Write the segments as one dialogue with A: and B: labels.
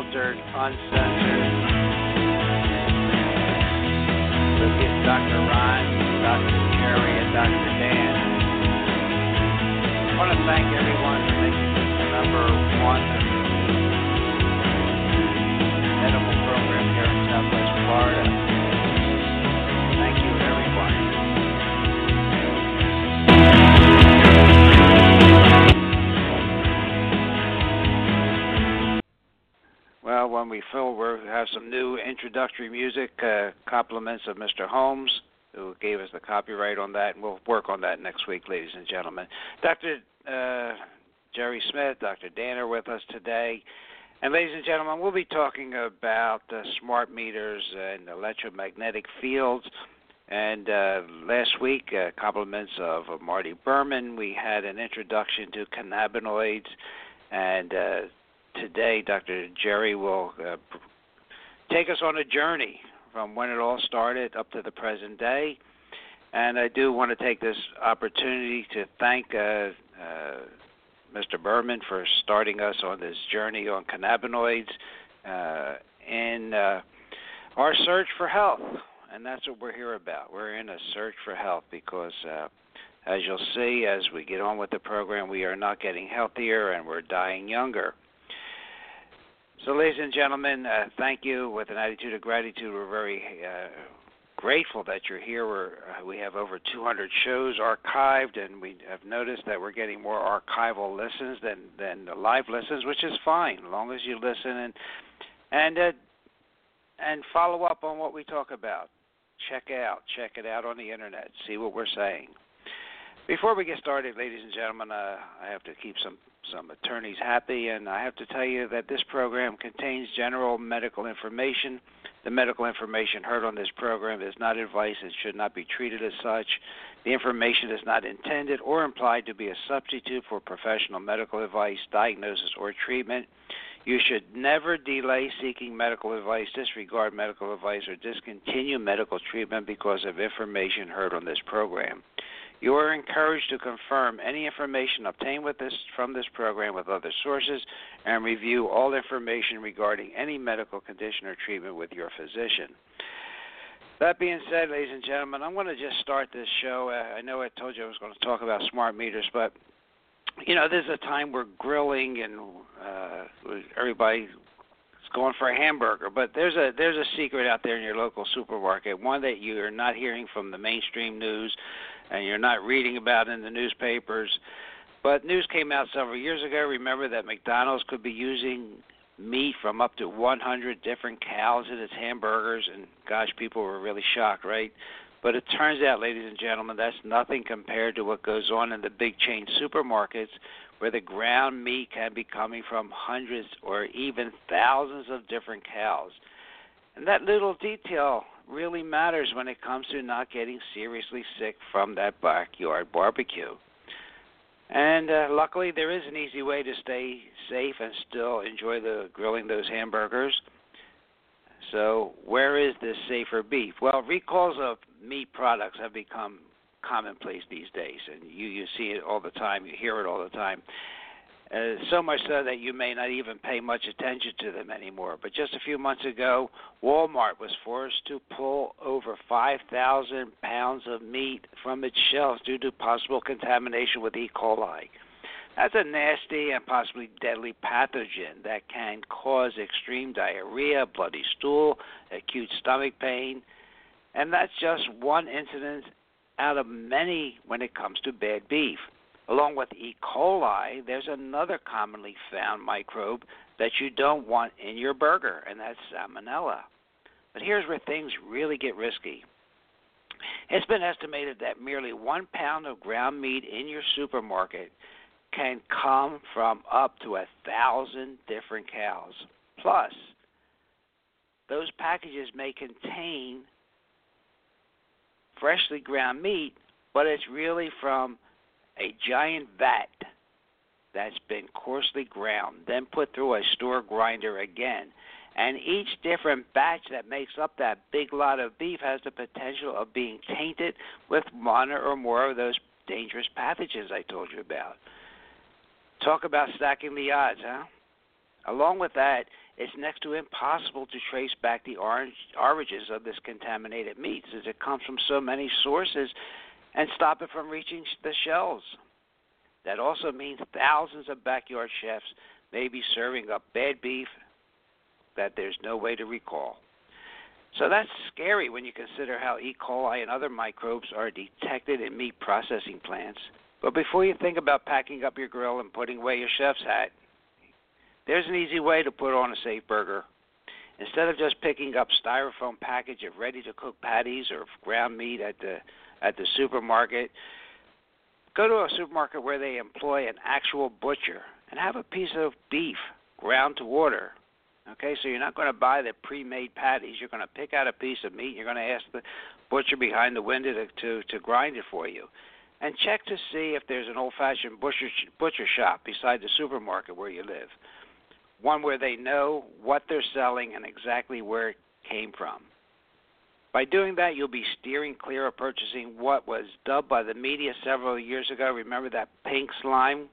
A: unfiltered, uncensored. Introductory music, uh, compliments of Mr. Holmes, who gave us the copyright on that, and we'll work on that next week, ladies and gentlemen. Dr. Uh, Jerry Smith, Dr. Dan are with us today. And, ladies and gentlemen, we'll be talking about uh, smart meters and electromagnetic fields. And uh, last week, uh, compliments of uh, Marty Berman, we had an introduction to cannabinoids. And uh, today, Dr. Jerry will uh, take us on a journey from when it all started up to the present day. And I do want to take this opportunity to thank uh, uh, Mr. Berman for starting us on this journey on cannabinoids uh, in uh, our search for health. And that's what we're here about. We're in a search for health because, uh, as you'll see, as we get on with the program, we are not getting healthier and we're dying younger. So, ladies and gentlemen, uh, thank you. With an attitude of gratitude, we're very uh, grateful that you're here. We're, uh, we have over 200 shows archived, and we have noticed that we're getting more archival listens than than live listens, which is fine, as long as you listen and and uh, and follow up on what we talk about. Check out, check it out on the internet. See what we're saying. Before we get started, ladies and gentlemen, uh, I have to keep some some attorneys happy, and I have to tell you that this program contains general medical information. The medical information heard on this program is not advice and should not be treated as such. The information is not intended or implied to be a substitute for professional medical advice, diagnosis, or treatment. You should never delay seeking medical advice, disregard medical advice, or discontinue medical treatment because of information heard on this program. You are encouraged to confirm any information obtained with this from this program with other sources and review all information regarding any medical condition or treatment with your physician. That being said, ladies and gentlemen, I'm going to just start this show. Uh, I know I told you I was going to talk about smart meters, but you know, there's a time we're grilling and uh, everybody going for a hamburger. But there's a there's a secret out there in your local supermarket, one that you're not hearing from the mainstream news, and you're not reading about in the newspapers. But news came out several years ago. Remember that McDonald's could be using meat from up to 100 different cows in its hamburgers, and gosh, people were really shocked, right? But it turns out, ladies and gentlemen, that's nothing compared to what goes on in the big chain supermarkets where the ground meat can be coming from hundreds or even thousands of different cows. And that little detail really matters when it comes to not getting seriously sick from that backyard barbecue. And uh, luckily, there is an easy way to stay safe and still enjoy the grilling those hamburgers. So, where is this safer beef? Well, recalls of meat products have become commonplace these days, and you you see it all the time, you hear it all the time. Uh, so much so that you may not even pay much attention to them anymore. But just a few months ago, Walmart was forced to pull over 5,000 pounds of meat from its shelves due to possible contamination with E. coli. That's a nasty and possibly deadly pathogen that can cause extreme diarrhea, bloody stool, acute stomach pain, and that's just one incident out of many when it comes to bad beef. Along with E. coli, there's another commonly found microbe that you don't want in your burger, and that's salmonella. But here's where things really get risky. It's been estimated that merely one pound of ground meat in your supermarket can come from up to a thousand different cows. Plus, those packages may contain freshly ground meat, but it's really from a giant vat that's been coarsely ground, then put through a store grinder again. And each different batch that makes up that big lot of beef has the potential of being tainted with one or more of those dangerous pathogens I told you about. Talk about stacking the odds, huh? Along with that, it's next to impossible to trace back the origins of this contaminated meat as it comes from so many sources and stop it from reaching the shelves. That also means thousands of backyard chefs may be serving up bad beef that there's no way to recall. So that's scary when you consider how E. coli and other microbes are detected in meat processing plants. But before you think about packing up your grill and putting away your chef's hat, there's an easy way to put on a safe burger. Instead of just picking up styrofoam package of ready to cook patties or ground meat at the at the supermarket, go to a supermarket where they employ an actual butcher and have a piece of beef ground to order. Okay, so you're not going to buy the pre-made patties. You're going to pick out a piece of meat. You're going to ask the butcher behind the window to to, to grind it for you and check to see if there's an old-fashioned butcher butcher shop beside the supermarket where you live. One where they know what they're selling and exactly where it came from. By doing that, you'll be steering clear of purchasing what was dubbed by the media several years ago. Remember that pink slime?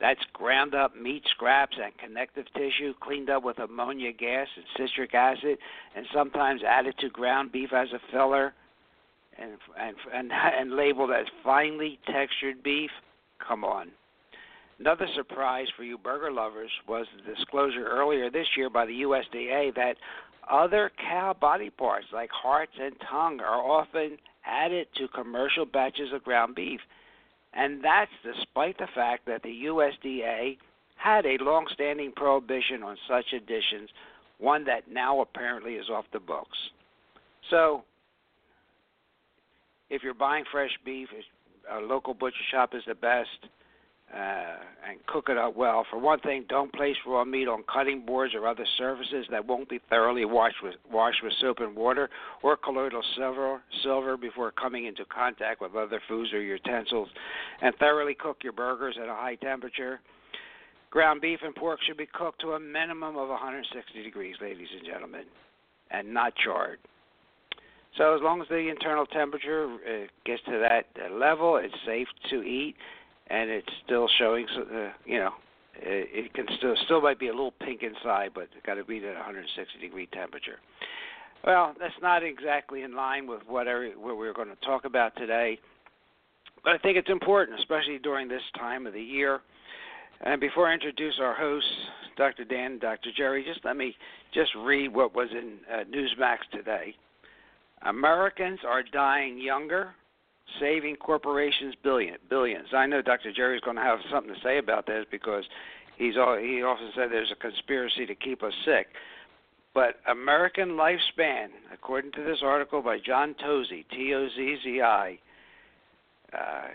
A: That's ground up meat scraps and connective tissue cleaned up with ammonia gas and citric acid and sometimes added to ground beef as a filler and and and, and labeled as finely textured beef. Come on. Another surprise for you burger lovers was the disclosure earlier this year by the USDA that other cow body parts like hearts and tongue are often added to commercial batches of ground beef. And that's despite the fact that the USDA had a long standing prohibition on such additions, one that now apparently is off the books. So if you're buying fresh beef, a local butcher shop is the best. Uh, and cook it up well. For one thing, don't place raw meat on cutting boards or other surfaces that won't be thoroughly washed with washed with soap and water or colloidal silver silver before coming into contact with other foods or utensils. And thoroughly cook your burgers at a high temperature. Ground beef and pork should be cooked to a minimum of 160 degrees, ladies and gentlemen, and not charred. So as long as the internal temperature uh, gets to that uh, level, it's safe to eat, and it's still showing. Uh, you know, it, it can still still might be a little pink inside, but it's got to be at 160 degree temperature. Well, that's not exactly in line with what, what we're going to talk about today, but I think it's important, especially during this time of the year. And before I introduce our hosts, Dr. Dan and Dr. Jerry, just let me just read what was in uh, Newsmax today. Americans are dying younger, saving corporations billion, billions. I know Dr. Jerry is going to have something to say about this because he's all, he often said there's a conspiracy to keep us sick. But American lifespan, according to this article by John Tozzi, T O Z Z I, uh,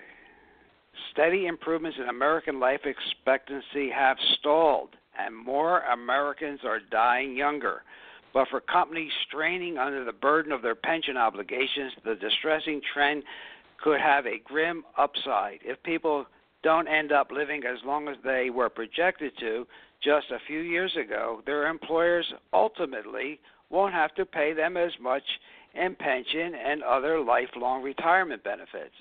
A: steady improvements in American life expectancy have stalled, and more Americans are dying younger. But for companies straining under the burden of their pension obligations, the distressing trend could have a grim upside. If people don't end up living as long as they were projected to just a few years ago, their employers ultimately won't have to pay them as much in pension and other lifelong retirement benefits.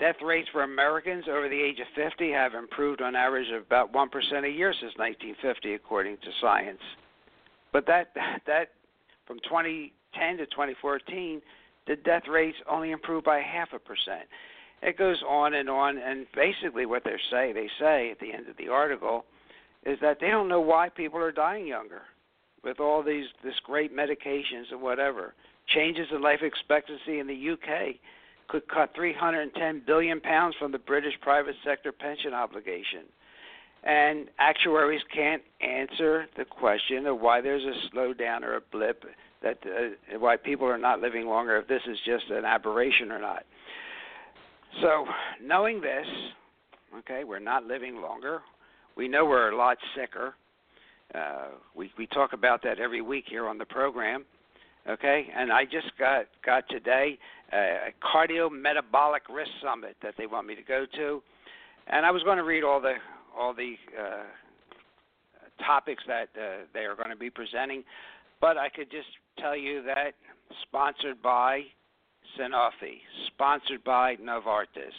A: Death rates for Americans over the age of 50 have improved on average of about 1% a year since 1950, according to science. But that that from 2010 to 2014, the death rates only improved by half a percent. It goes on and on, and basically what they say, they say at the end of the article, is that they don't know why people are dying younger with all these this great medications and whatever. Changes in life expectancy in the UK could cut 310 billion pounds from the British private sector pension obligation and actuaries can't answer the question of why there's a slowdown or a blip that uh, why people are not living longer if this is just an aberration or not. So knowing this okay we're not living longer. We know we're a lot sicker. Uh, we we talk about that every week here on the program okay? And i just got got today a cardio metabolic risk summit that they want me to go to. And i was going to read all the all the uh, topics that uh, they are going to be presenting, but I could just tell you that sponsored by Sanofi, sponsored by Novartis,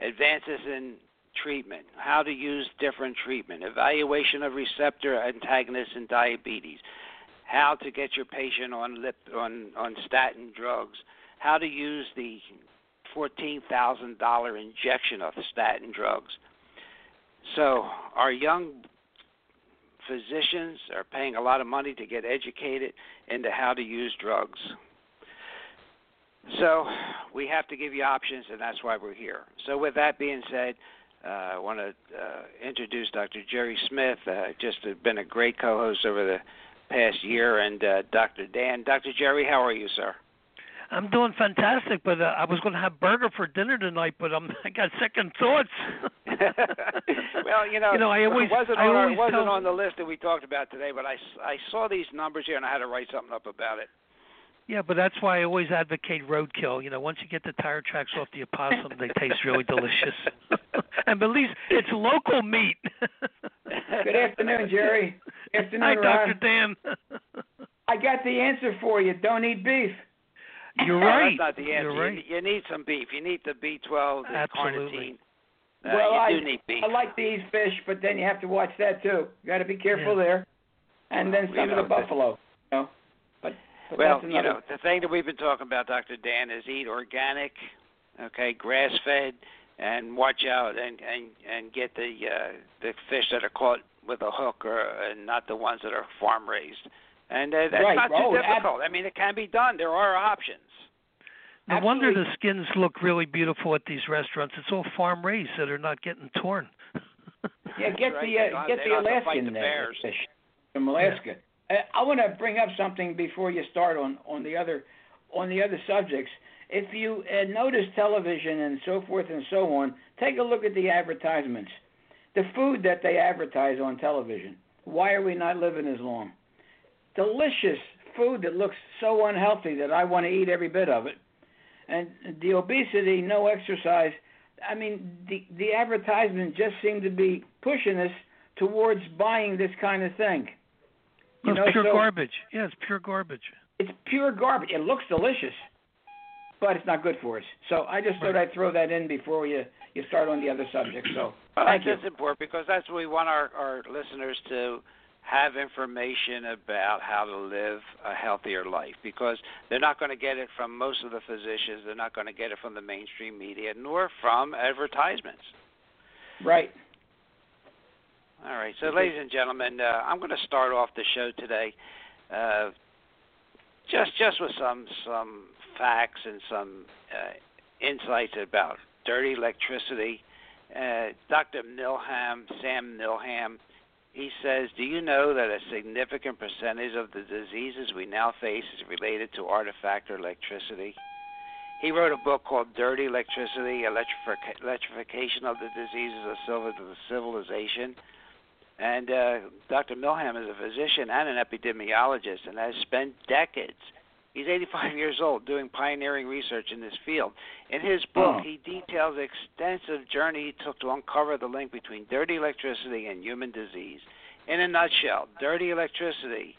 A: advances in treatment, how to use different treatment, evaluation of receptor antagonists in diabetes, how to get your patient on lip on on statin drugs, how to use the fourteen thousand dollar injection of statin drugs. So our young physicians are paying a lot of money to get educated into how to use drugs. So we have to give you options, and that's why we're here. So with that being said, uh, I want to uh, introduce Dr. Jerry Smith. Uh, just been a great co-host over the past year, and uh, Dr. Dan. Dr. Jerry, how are you, sir?
B: I'm doing fantastic, but uh, I was going to have burger for dinner tonight, but I'm I got second thoughts.
A: well, you know,
B: you know, I always,
A: it wasn't,
B: I
A: on,
B: always
A: it wasn't
B: tell,
A: on the list that we talked about today, but I, I saw these numbers here and I had to write something up about it.
B: Yeah, but that's why I always advocate roadkill. You know, once you get the tire tracks off the opossum, they taste really delicious. and at least it's local meat.
C: Good afternoon, Jerry. Good afternoon,
B: Hi,
C: Ron.
B: Dr. Dan.
C: I got the answer for you. Don't eat beef.
B: You're
A: No,
B: right.
A: That's not the answer.
B: You're right.
A: You, you need some beef. You need the B12, the
B: Absolutely.
A: carnitine. Uh,
C: well,
A: you
C: I,
A: do need beef.
C: I like to eat fish, but then you have to watch that too. You got to be careful
B: Yeah.
C: there. And then some
A: you
C: of the
A: the-
C: buffalo. You know, but, but
A: Well,
C: that's
A: you know, the thing that we've been talking about, Dr. Dan, is eat organic, okay, grass fed, and watch out and and and get the uh, the fish that are caught with a hook, or and not the ones that are farm raised. And uh, that's
C: Right.
A: not too
C: Oh, ab-
A: difficult. I mean, it can be done. There are options.
B: No wonder the skins look really beautiful at these restaurants. It's all farm raised, so they're not getting torn.
C: Yeah, get
A: right.
C: the uh, get the
A: don't have
C: Alaskan
A: the
C: uh,
A: bears.
C: fish from Alaska. Uh, I want to bring up something before you start on on the other on the other subjects. If you uh, notice television and so forth and so on, take a look at the advertisements. The food that they advertise on television. Why are we not living as long? Delicious food that looks so unhealthy that I want to eat every bit of it. And the obesity, no exercise. I mean, the the advertisement just seemed to be pushing us towards buying this kind of thing. You
B: it's
C: know,
B: pure
C: so
B: garbage. Yeah, it's pure garbage.
C: it's pure garbage. It looks delicious, but it's not good for us. So I just thought
B: Right.
C: I'd throw that in before you you start on the other subject. So
A: Well,
C: thank
A: that's
C: you.
A: important because that's what we want our, our listeners to have information about how to live a healthier life because they're not going to get it from most of the physicians, they're not going to get it from the mainstream media, nor from advertisements.
C: Right.
A: All right, so ladies and gentlemen, uh, I'm going to start off the show today, uh, just just with some some facts and some uh, insights about dirty electricity. Uh, Dr. Milham, Sam Milham, he says, "Do you know that a significant percentage of the diseases we now face is related to artifact or electricity?" He wrote a book called Dirty Electricity: Electrific- Electrification of the Diseases of Civil- Civilization. And uh, Dr. Milham is a physician and an epidemiologist and has spent decades. He's 85 years old doing pioneering research in this field. In his book,
C: Oh.
A: he details the extensive journey he took to uncover the link between dirty electricity and human disease. In a nutshell, dirty electricity,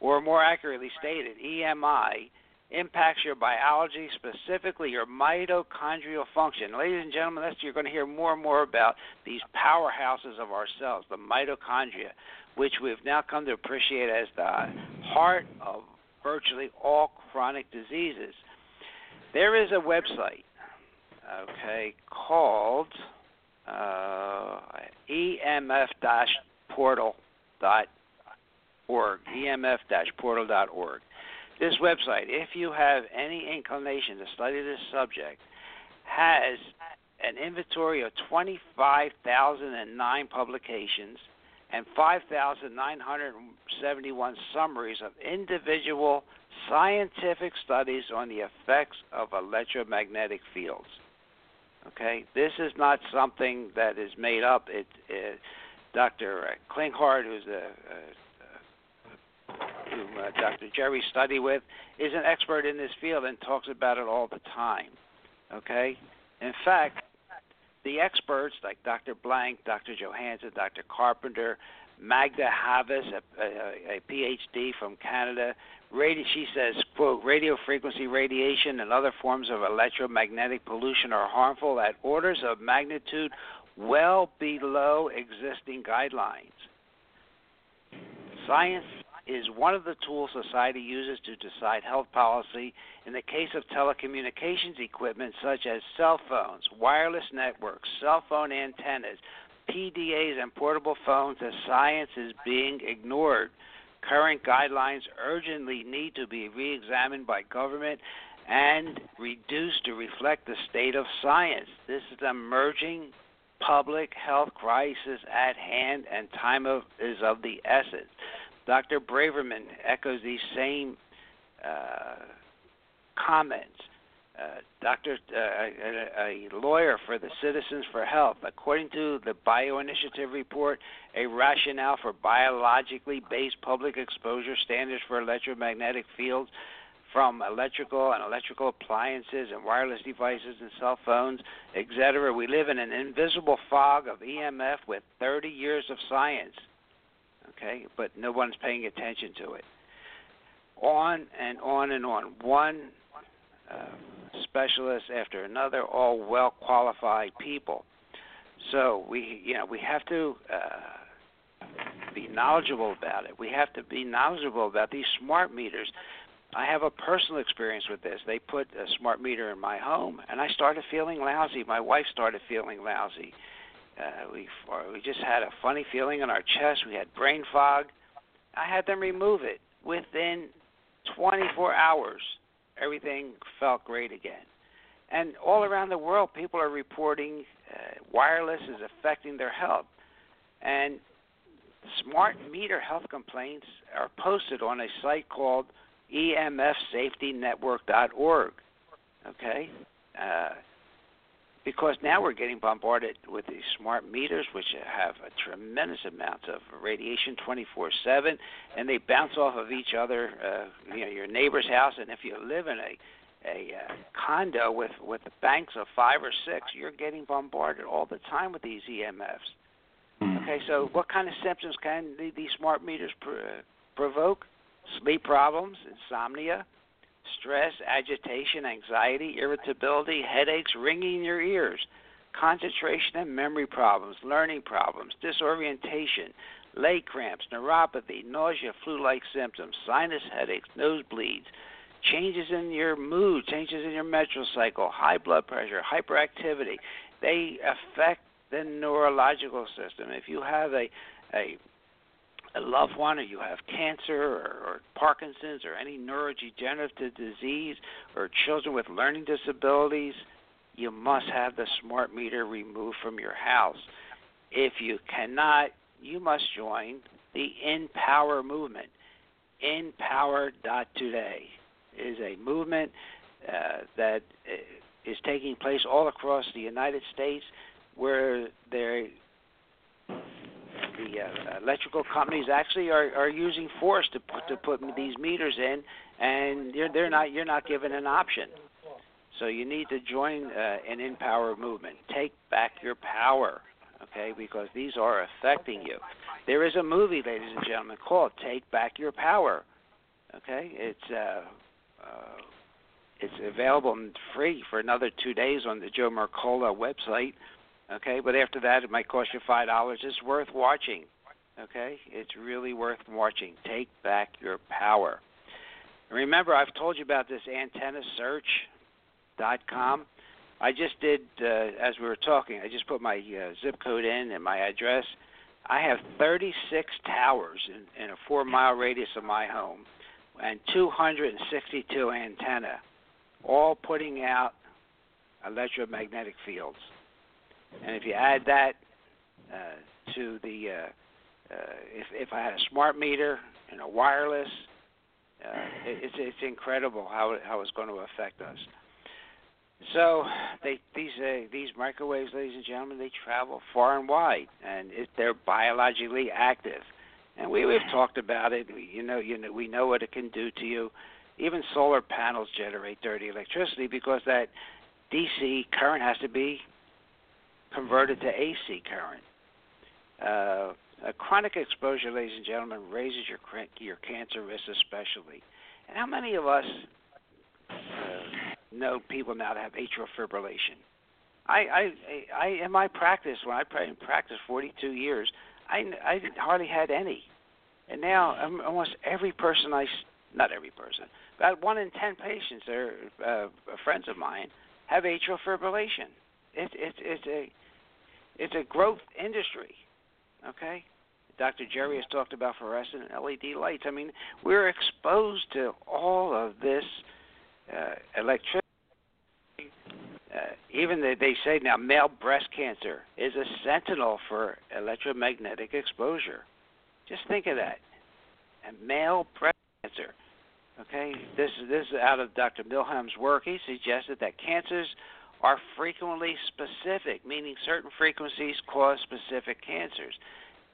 A: or more accurately stated, EMI, impacts your biology, specifically your mitochondrial function. Ladies and gentlemen, that's, you're going to hear more and more about these powerhouses of our cells, the mitochondria, which we've now come to appreciate as the heart of virtually all chronic diseases. There is a website, okay, called uh, emf-portal.org, emf-portal.org. This website, if you have any inclination to study this subject, has an inventory of 25,009 publications and 5,971 summaries of individual scientific studies on the effects of electromagnetic fields. Okay, this is not something that is made up. It, it Dr. Klinghardt, who's a, a, whom uh, Dr. Jerry studied with, is an expert in this field and talks about it all the time. Okay, in fact, the experts like Dr. Blank, Dr. Johansson, Dr. Carpenter, Magda Havas, a, a, a PhD from Canada, she says, quote, radio frequency radiation and other forms of electromagnetic pollution are harmful at orders of magnitude well below existing guidelines. Science is one of the tools society uses to decide health policy in the case of telecommunications equipment such as cell phones, wireless networks, cell phone antennas, PDAs, and portable phones, the science is being ignored. Current guidelines urgently need to be re examined by government and reduced to reflect the state of science. This is an emerging public health crisis at hand, and time of, is of the essence. Dr. Braverman echoes these same uh, comments. Uh, Doctor, uh, a, a, lawyer for the Citizens for Health, according to the Bioinitiative report, a rationale for biologically based public exposure standards for electromagnetic fields from electrical and electrical appliances and wireless devices and cell phones, etc. We live in an invisible fog of EMF with 30 years of science okay? But no one's paying attention to it. On and on and on. One uh, specialist after another, all well qualified people. So we, you know, we have to uh, be knowledgeable about it. We have to be knowledgeable about these smart meters. I have a personal experience with this. They put a smart meter in my home, and I started feeling lousy. My wife started feeling lousy. Uh, we we just had a funny feeling in our chest. We had brain fog. I had them remove it within 24 hours. Everything felt great again. And all around the world, people are reporting uh, wireless is affecting their health. And smart meter health complaints are posted on a site called emfsafetynetwork.org. Okay? Uh, because now we're getting bombarded with these smart meters, which have a tremendous amount of radiation 24/7, and they bounce off of each other. Uh, you know, your neighbor's house, and if you live in a a uh, condo with with banks of five or six, you're getting bombarded all the time with these EMFs.
C: Hmm.
A: Okay, so what kind of symptoms can these smart meters pr- provoke? Sleep problems, insomnia, stress, agitation, anxiety, irritability, headaches, ringing in your ears, concentration and memory problems, learning problems, disorientation, leg cramps, neuropathy, nausea, flu like symptoms, sinus headaches, nosebleeds, changes in your mood, changes in your menstrual cycle, high blood pressure, hyperactivity. They affect the neurological system. If you have a, a a loved one or you have cancer or, or Parkinson's or any neurodegenerative disease or children with learning disabilities, you must have the smart meter removed from your house. If you cannot, you must join the InPower movement. InPower.today is a movement uh, that is taking place all across the United States where there the uh, electrical companies actually are, are using force to put, to put these meters in, and they're, they're not you're not given an option. So you need to join uh, an InPower movement. Take back your power, okay? Because these are affecting you. There is a movie, ladies and gentlemen, called "Take Back Your Power." Okay, it's uh, uh, it's available and free for another two days on the Joe Mercola website. Okay, but after that, it might cost you five dollars. It's worth watching. Okay, it's really worth watching. Take back your power. Remember, I've told you about this antennasearch.com. I just did uh, as we were talking. I just put my uh, zip code in and my address. I have 36 towers in, in a four-mile radius of my home, and 262 antenna, all putting out electromagnetic fields. And if you add that uh, to the, uh, uh, if if I had a smart meter and a wireless, uh, it, it's it's incredible how how it's going to affect us. So they these uh, these microwaves, ladies and gentlemen, they travel far and wide, and it, they're biologically active. And we we've talked about it. You know, you know, we know what it can do to you. Even solar panels generate dirty electricity because that DC current has to be converted to AC current. Uh, a chronic exposure, ladies and gentlemen, raises your your cancer risk especially. And how many of us uh, know people now that have atrial fibrillation? I, I, I, in my practice, when I practiced 42 years, I, I hardly had any, and now almost every person I, not every person, about one in ten patients that are uh, friends of mine have atrial fibrillation. It's it's it's a it's a growth industry. Okay, Dr. Jerry has talked about fluorescent LED lights. I mean, we're exposed to all of this uh, electricity. Uh, even they, they say now male breast cancer is a sentinel for electromagnetic exposure. Just think of that. And male breast cancer. Okay, this this is out of Dr. Milham's work. He suggested that cancers are frequently specific, meaning certain frequencies cause specific cancers.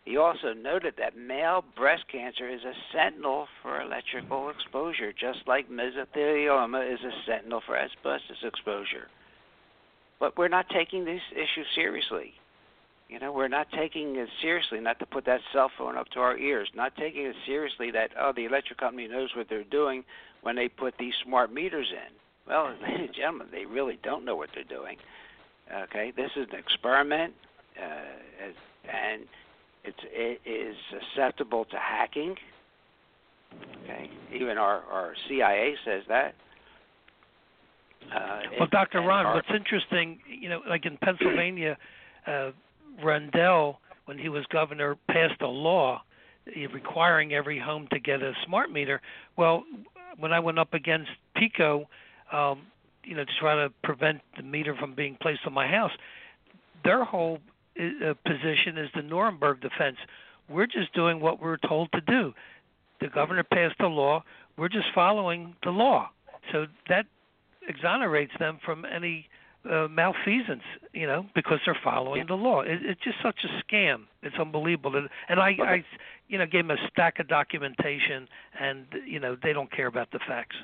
A: He also noted that male breast cancer is a sentinel for electrical exposure, just like mesothelioma is a sentinel for asbestos exposure. But we're not taking these issues seriously. You know, we're not taking it seriously not to put that cell phone up to our ears, not taking it seriously that, oh, the electric company knows what they're doing when they put these smart meters in. Well, ladies and gentlemen, they really don't know what they're doing. Okay, this is an experiment, uh, and it's it is susceptible to hacking. Okay, even our our CIA says that.
B: Uh, well, Dr. Ron, what's interesting, you know, like in Pennsylvania, uh, Rendell, when he was governor, passed a law requiring every home to get a smart meter. Well, when I went up against PECO, um, you know, to try to prevent the meter from being placed on my house. Their whole uh, position is the Nuremberg defense. We're just doing what we're told to do. The governor passed a law. We're just following the law. So that exonerates them from any uh, malfeasance, you know, because they're following the law. It, it's just such a scam. It's unbelievable. And, and I, I, you know, gave them a stack of documentation, and you know, they don't care about the facts.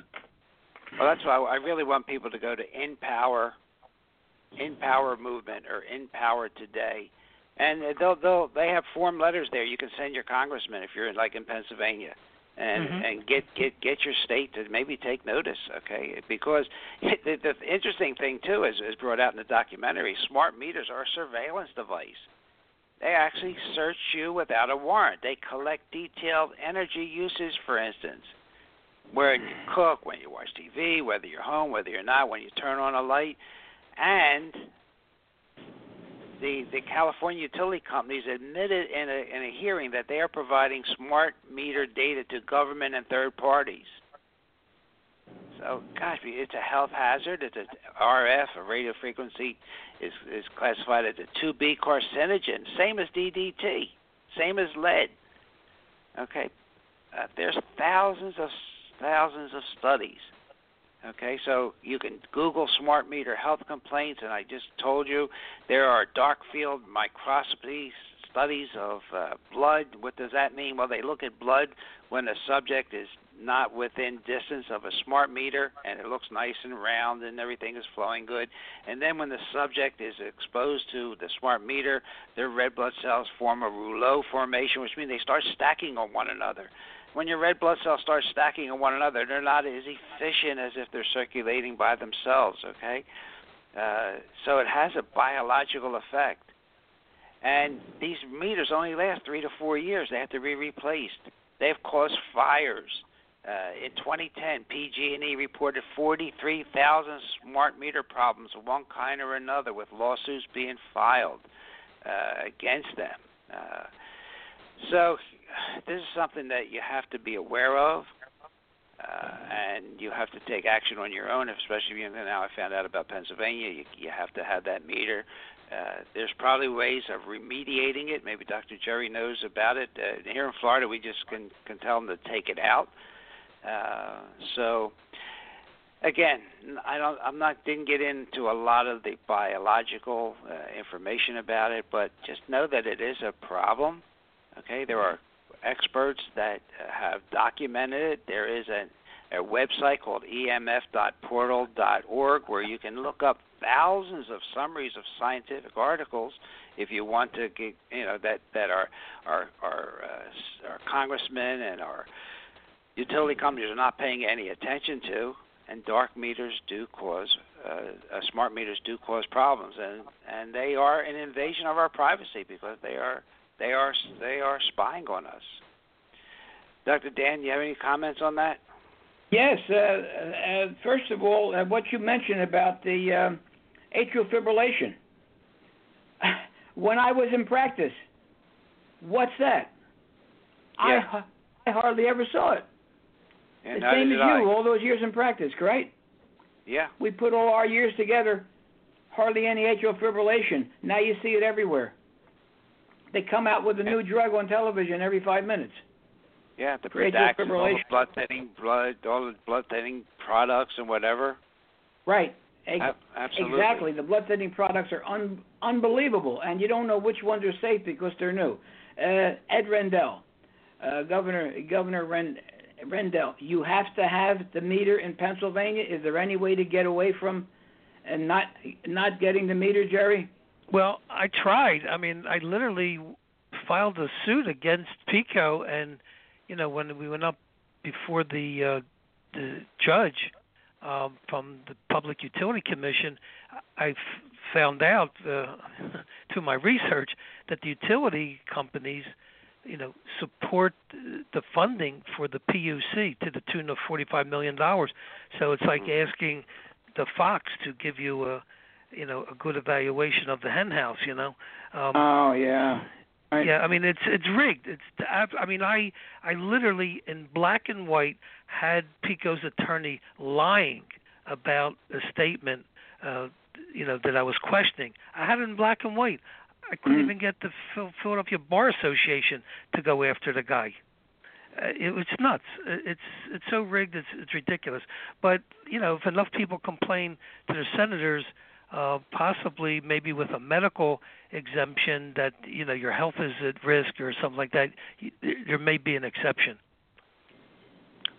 A: Well, that's why I really want people to go to InPower, InPower Movement or InPower Today, and they'll they'll they have form letters there. You can send your congressman if you're like in Pennsylvania, and
B: mm-hmm.
A: and get get get your state to maybe take notice, okay? Because the, the interesting thing too is is brought out in the documentary. Smart meters are a surveillance device. They actually search you without a warrant. They collect detailed energy usage, for instance where you cook, when you watch TV, whether you're home, whether you're not, when you turn on a light, and the the California utility companies admitted in a in a hearing that they are providing smart meter data to government and third parties. So, gosh, it's a health hazard. It's a RF, a radio frequency, is is classified as a 2B carcinogen, same as DDT, same as lead. Okay, uh, there's thousands of thousands of studies. Okay, so you can Google smart meter health complaints, and I just told you there are dark field microscopy studies of uh, blood. What does that mean? Well, they look at blood when the subject is not within distance of a smart meter and it looks nice and round and everything is flowing good. And then when the subject is exposed to the smart meter, their red blood cells form a rouleau formation, which means they start stacking on one another when your red blood cells start stacking on one another, they're not as efficient as if they're circulating by themselves. Okay, uh, so it has a biological effect. And these meters only last three to four years. They have to be replaced. They have caused fires. Uh, in 2010, PG&E reported 43,000 smart meter problems of one kind or another, with lawsuits being filed uh, against them. Uh, so this is something that you have to be aware of, uh, and you have to take action on your own. Especially you now I found out about Pennsylvania, you, you have to have that meter. Uh, there's probably ways of remediating it. Maybe Dr. Jerry knows about it. Uh, here in Florida, we just can can tell them to take it out. Uh, so again, I don't. I'm not. Didn't get into a lot of the biological uh, information about it, but just know that it is a problem. Okay, there are experts that have documented it. There is a, a website called emf.portal.org where you can look up thousands of summaries of scientific articles if you want to get you know that that our our our, uh, our congressmen and our utility companies are not paying any attention to and dark meters do cause uh, uh, smart meters do cause problems, and and they are an invasion of our privacy because they are they are they are spying on us. Dr. Dan, you have any comments on that?
C: Yes. Uh, uh, first of all, uh, what you mentioned about the um, atrial fibrillation. when I was in practice, what's that?
A: Yeah.
C: I I hardly ever saw it.
A: Yeah,
C: the same as you,
A: I.
C: all those years in practice, correct?
A: Yeah.
C: We put all our years together, hardly any atrial fibrillation. Now you see it everywhere. They come out with a new drug on television every five minutes.
A: Yeah, the
C: For atrial
A: Pradax, and all the blood thinning blood, all the blood thinning products and whatever.
C: Right.
A: Ab- absolutely.
C: Exactly. The blood thinning products are un- unbelievable, and you don't know which ones are safe because they're new. Uh, Ed Rendell, uh, Governor Governor Ren- Rendell, you have to have the meter in Pennsylvania. Is there any way to get away from and not not getting the meter, Jerry?
B: Well, I tried. I mean, I literally filed a suit against PECO, and you know, when we went up before the uh, the judge um, from the Public Utility Commission, I f- found out uh, through my research that the utility companies, you know, support the funding for the PUC to the tune of forty-five million dollars. So it's like asking the Fox to give you a you know a good evaluation of the hen house you know um
C: Oh yeah. Right.
B: yeah i mean it's it's rigged it's i mean i i literally in black and white had PECO's attorney lying about a statement uh you know that i was questioning i had it in black and white i couldn't
C: Mhm.
B: even get the philadelphia bar association to go after the guy uh, it, it's nuts. Uh, It's it's so rigged. It's it's ridiculous. But you know, if enough people complain to their senators, uh, possibly maybe with a medical exemption that you know your health is at risk or something like that, there may be an exception.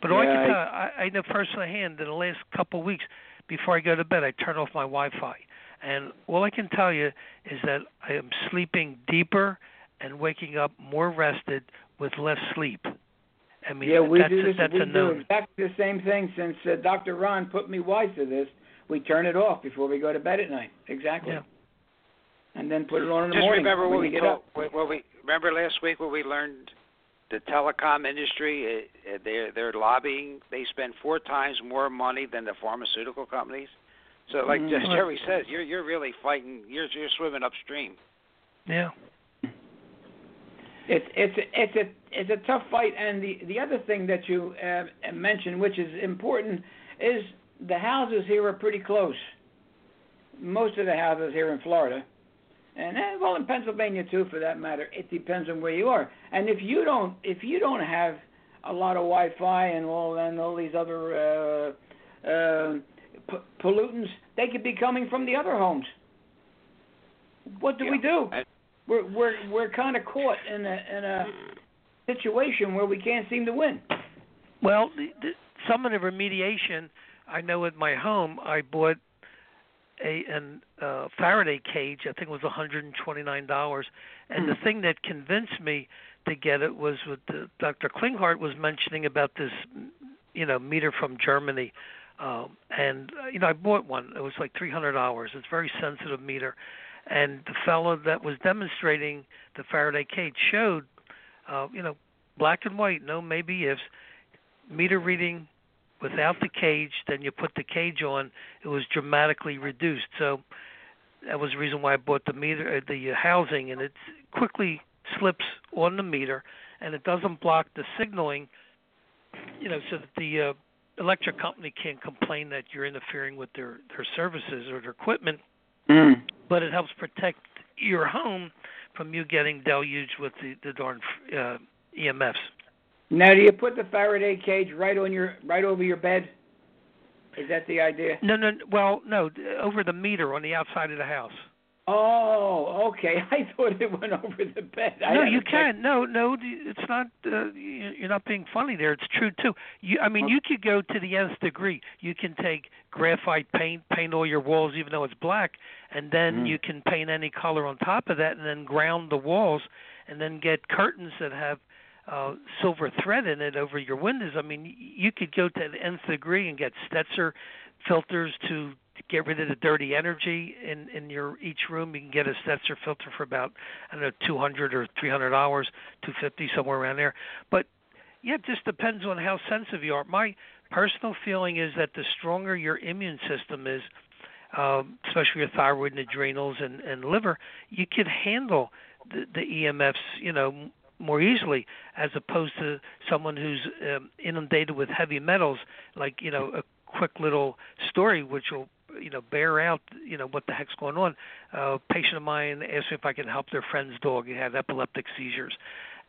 B: But all I can
C: I-
B: tell, I, I know firsthand in the last couple of weeks, before I go to bed, I turn off my Wi-Fi, and all I can tell you is that I am sleeping deeper and waking up more rested with less sleep. I mean,
C: yeah, we
B: that's,
C: do this.
B: that's
C: we
B: a
C: do
B: known.
C: exactly the same thing. Since uh, Dr. Ron put me wise to this, we turn it off before we go to bed at night. Exactly.
B: Yeah.
C: And then put it on in the
A: Just
C: morning
A: remember
C: when
A: what
C: we
A: we
C: get
A: told,
C: up.
A: what what we remember last week when we learned the telecom industry. Uh, they're they're lobbying. They spend four times more money than the pharmaceutical companies. So, like
C: Mhm.
A: just Jerry says, you're you're really fighting. You're you're swimming upstream.
B: Yeah.
C: It's it's a, it's a it's a tough fight, and the the other thing that you uh, mentioned, which is important, is the houses here are pretty close. Most of the houses here in Florida, and eh, well in Pennsylvania too, for that matter. It depends on where you are, and if you don't if you don't have a lot of Wi-Fi and all and all these other uh, uh, p- pollutants, they could be coming from the other homes. What do we do? We're we're we're kind of caught in a in a situation where we can't seem to win.
B: Well, the, the, some of the remediation, I know at my home, I bought a an uh, Faraday cage. I think it was $129, and the
C: Hmm.
B: thing that convinced me to get it was what the, Dr. Klinghardt was mentioning about this, you know, meter from Germany. Um, and uh, you know, I bought one. It was like $300. It's a very sensitive meter, and the fellow that was demonstrating the Faraday cage showed, uh, you know, black and white, no maybe ifs, meter reading without the cage, then you put the cage on, it was dramatically reduced. So that was the reason why I bought the meter, uh, the uh, housing, and it quickly slips on the meter, and it doesn't block the signaling, you know, so that the uh, electric company can't complain that you're interfering with their their services or their equipment. But it helps protect your home from you getting deluged with the the darn uh, EMFs.
C: Now, do you put the Faraday cage right on your right over your bed? Is that the idea?
B: No, no. Well, no. Over the meter on the outside of the house.
C: Oh, okay. I thought it went over the bed. I
B: no, you can. No, no. It's not. Uh, you- you're not being funny there. It's true too. You, I mean, you could go to the nth degree. You can take graphite paint, paint all your walls, even though it's black, and then
C: Mm.
B: you can paint any color on top of that, and then ground the walls, and then get curtains that have uh, silver thread in it over your windows. I mean, you could go to the nth degree and get Stetzer filters to get rid of the dirty energy in in your each room. You can get a Stetzer filter for about I don't know 200 or 300 dollars, 250 somewhere around there. But yeah, it just depends on how sensitive you are. My personal feeling is that the stronger your immune system is, um, especially your thyroid and adrenals and, and liver, you can handle the, the EMFs, you know, more easily as opposed to someone who's um, inundated with heavy metals. Like you know, a quick little story which will you know bear out you know what the heck's going on. A patient of mine asked me if I could help their friend's dog. He had epileptic seizures,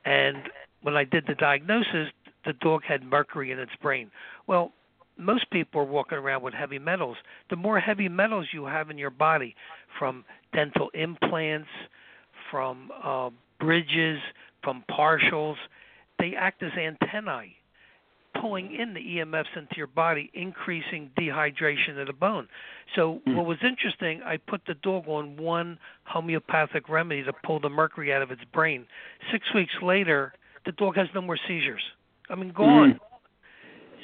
B: and when I did the diagnosis, the dog had mercury in its brain. Well, most people are walking around with heavy metals. The more heavy metals you have in your body, from dental implants, from uh, bridges, from partials, they act as antennae, pulling in the EMFs into your body, increasing dehydration of the bone. So, mm. what was interesting, I put the dog on one homeopathic remedy to pull the mercury out of its brain. Six weeks later, the dog has no more seizures. I mean, gone. Mm.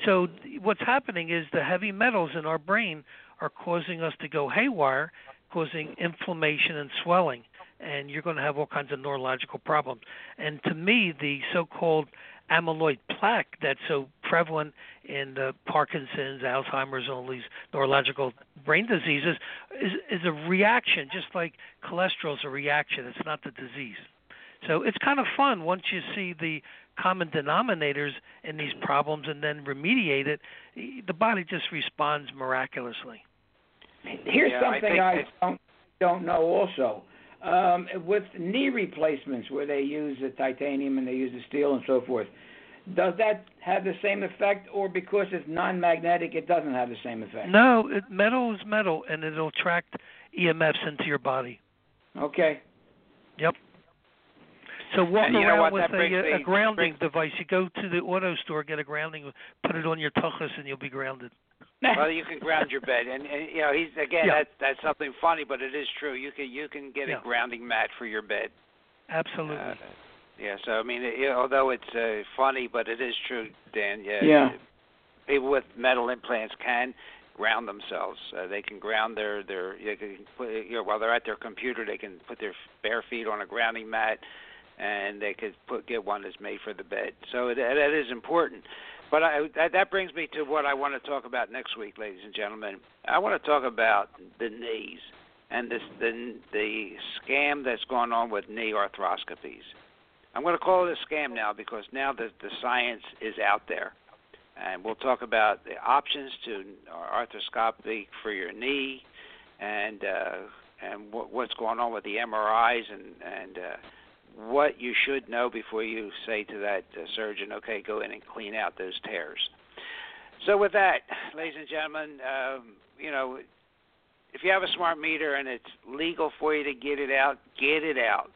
B: So what's happening is the heavy metals in our brain are causing us to go haywire, causing inflammation and swelling, and you're going to have all kinds of neurological problems. And to me, the so-called amyloid plaque that's so prevalent in the Parkinson's, Alzheimer's, all these neurological brain diseases is is a reaction, just like cholesterol is a reaction. It's not the disease. So it's kind of fun once you see the common denominators in these problems and then remediate it, the body just responds miraculously.
C: Here's
A: yeah,
C: something
A: I,
C: I don't don't know also. Um, with knee replacements where they use the titanium and they use the steel and so forth, does that have the same effect, or because it's non-magnetic, it doesn't have the same effect?
B: No, it, metal is metal, and it'll attract EMFs into your body.
C: Okay.
B: Yep. So walk
A: and
B: around
A: with
B: a,
A: a,
B: grounding device. You go to the auto store, get a grounding, put it on your tuchus, and you'll be grounded.
A: well, you can ground your bed, and, and you know he's again
B: yeah.
A: that's that's something funny, but it is true. You can you can get
B: yeah.
A: a grounding mat for your bed.
B: Absolutely.
A: Uh, yeah. So I mean, it, although it's uh, funny, but it is true, Dan. Yeah.
C: Yeah.
A: People with metal implants can ground themselves. Uh, they can ground their their you can put, you know while they're at their computer, they can put their bare feet on a grounding mat and they could put get one that's made for the bed. So that, that is important. But I, that, that brings me to what I want to talk about next week, ladies and gentlemen. I want to talk about the knees and this the the scam that's going on with knee arthroscopies. I'm going to call it a scam now because now the the science is out there, and we'll talk about the options to arthroscopy for your knee, and uh, and what, what's going on with the MRIs and and uh, what you should know before you say to that uh, surgeon, okay, go in and clean out those tears. So, with that, ladies and gentlemen, um, you know, if you have a smart meter and it's legal for you to get it out, get it out.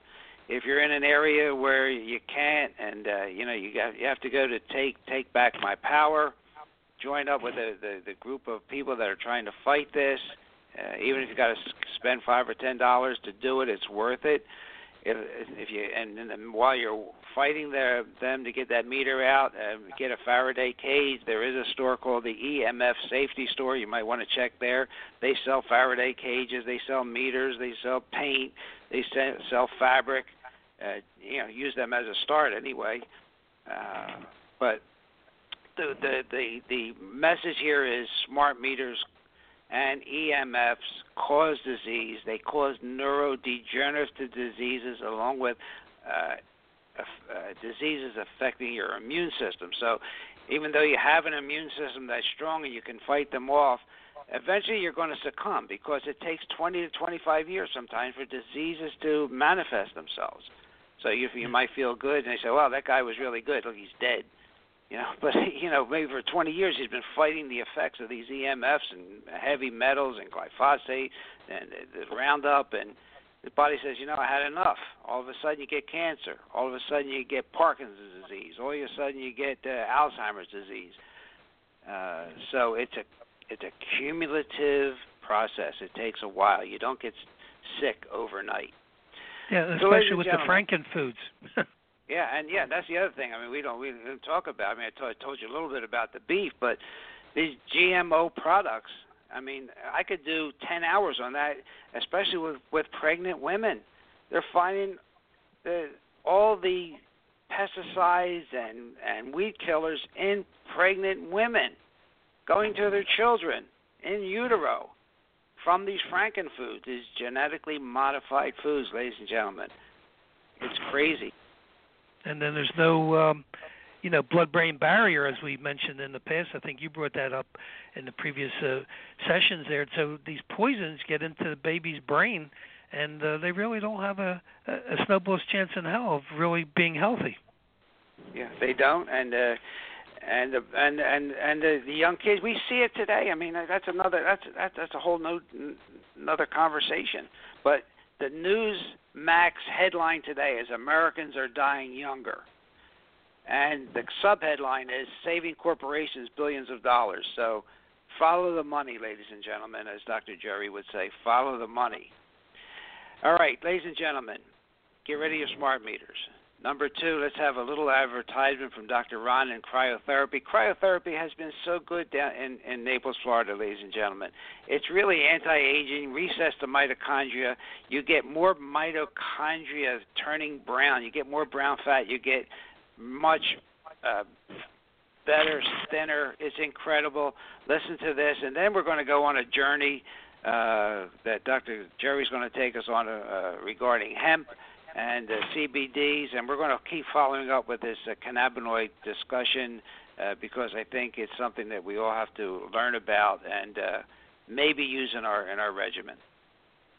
A: If you're in an area where you can't, and uh, you know you got you have to go to take take back my power, join up with the the, the group of people that are trying to fight this. Uh, even if you got to spend five or ten dollars to do it, it's worth it if if you and, and while you're fighting the, them to get that meter out, uh, get a Faraday cage. There is a store called the EMF Safety Store. You might want to check there. They sell Faraday cages. They sell meters. They sell paint. They sell fabric. Uh, you know, use them as a start anyway. Uh, but the the the the message here is smart meters and EMFs cause disease. They cause neurodegenerative diseases along with uh, uh, diseases affecting your immune system. So, even though you have an immune system that's strong and you can fight them off, eventually you're going to succumb because it takes 20 to 25 years sometimes for diseases to manifest themselves. So you you might feel good and they say, "Well, that guy was really good. Look, he's dead." You know, but you know, maybe for 20 years he's been fighting the effects of these EMFs and heavy metals and glyphosate and the Roundup, and the body says, you know, I had enough. All of a sudden you get cancer. All of a sudden you get Parkinson's disease. All of a sudden you get uh, Alzheimer's disease. Uh, so it's a it's a cumulative process. It takes a while. You don't get sick overnight.
B: Yeah,
A: so,
B: especially with
A: the
B: Franken foods.
A: Yeah, and yeah, that's the other thing. I mean, we don't we didn't talk about. I mean, I told, told you a little bit about the beef, but these GMO products I mean, I could do 10 hours on that, especially with with pregnant women. They're finding the, all the pesticides and and weed killers in pregnant women, going to their children in utero from these frankenfoods, these genetically modified foods, ladies and gentlemen. It's crazy.
B: And then there's no um you know blood-brain barrier, as we mentioned in the past. I think you brought that up in the previous uh, sessions there. So these poisons get into the baby's brain, and uh, they really don't have a, a snowball's chance in hell of really being healthy.
A: Yeah, they don't, and uh, and the and and and the, the young kids. We see it today. I mean, that's another that's that's, that's a whole no, another conversation. But the Newsmax headline today is Americans are dying younger. And the subheadline is Saving Corporations Billions of Dollars. So follow the money, ladies and gentlemen, as Dr. Jerry would say. Follow the money. All right, ladies and gentlemen, get ready your smart meters. Number two, let's have a little advertisement from Dr. Ron in cryotherapy. Cryotherapy has been so good down in, in Naples, Florida, ladies and gentlemen. It's really anti aging, recess the mitochondria. You get more mitochondria turning brown. You get more brown fat. You get much uh, better, thinner. It's incredible. Listen to this, and then we're going to go on a journey uh, that Dr. Jerry's going to take us on uh, regarding hemp and uh, CBDs, and we're going to keep following up with this uh, cannabinoid discussion uh, because I think it's something that we all have to learn about and uh, maybe use in our in our regimen.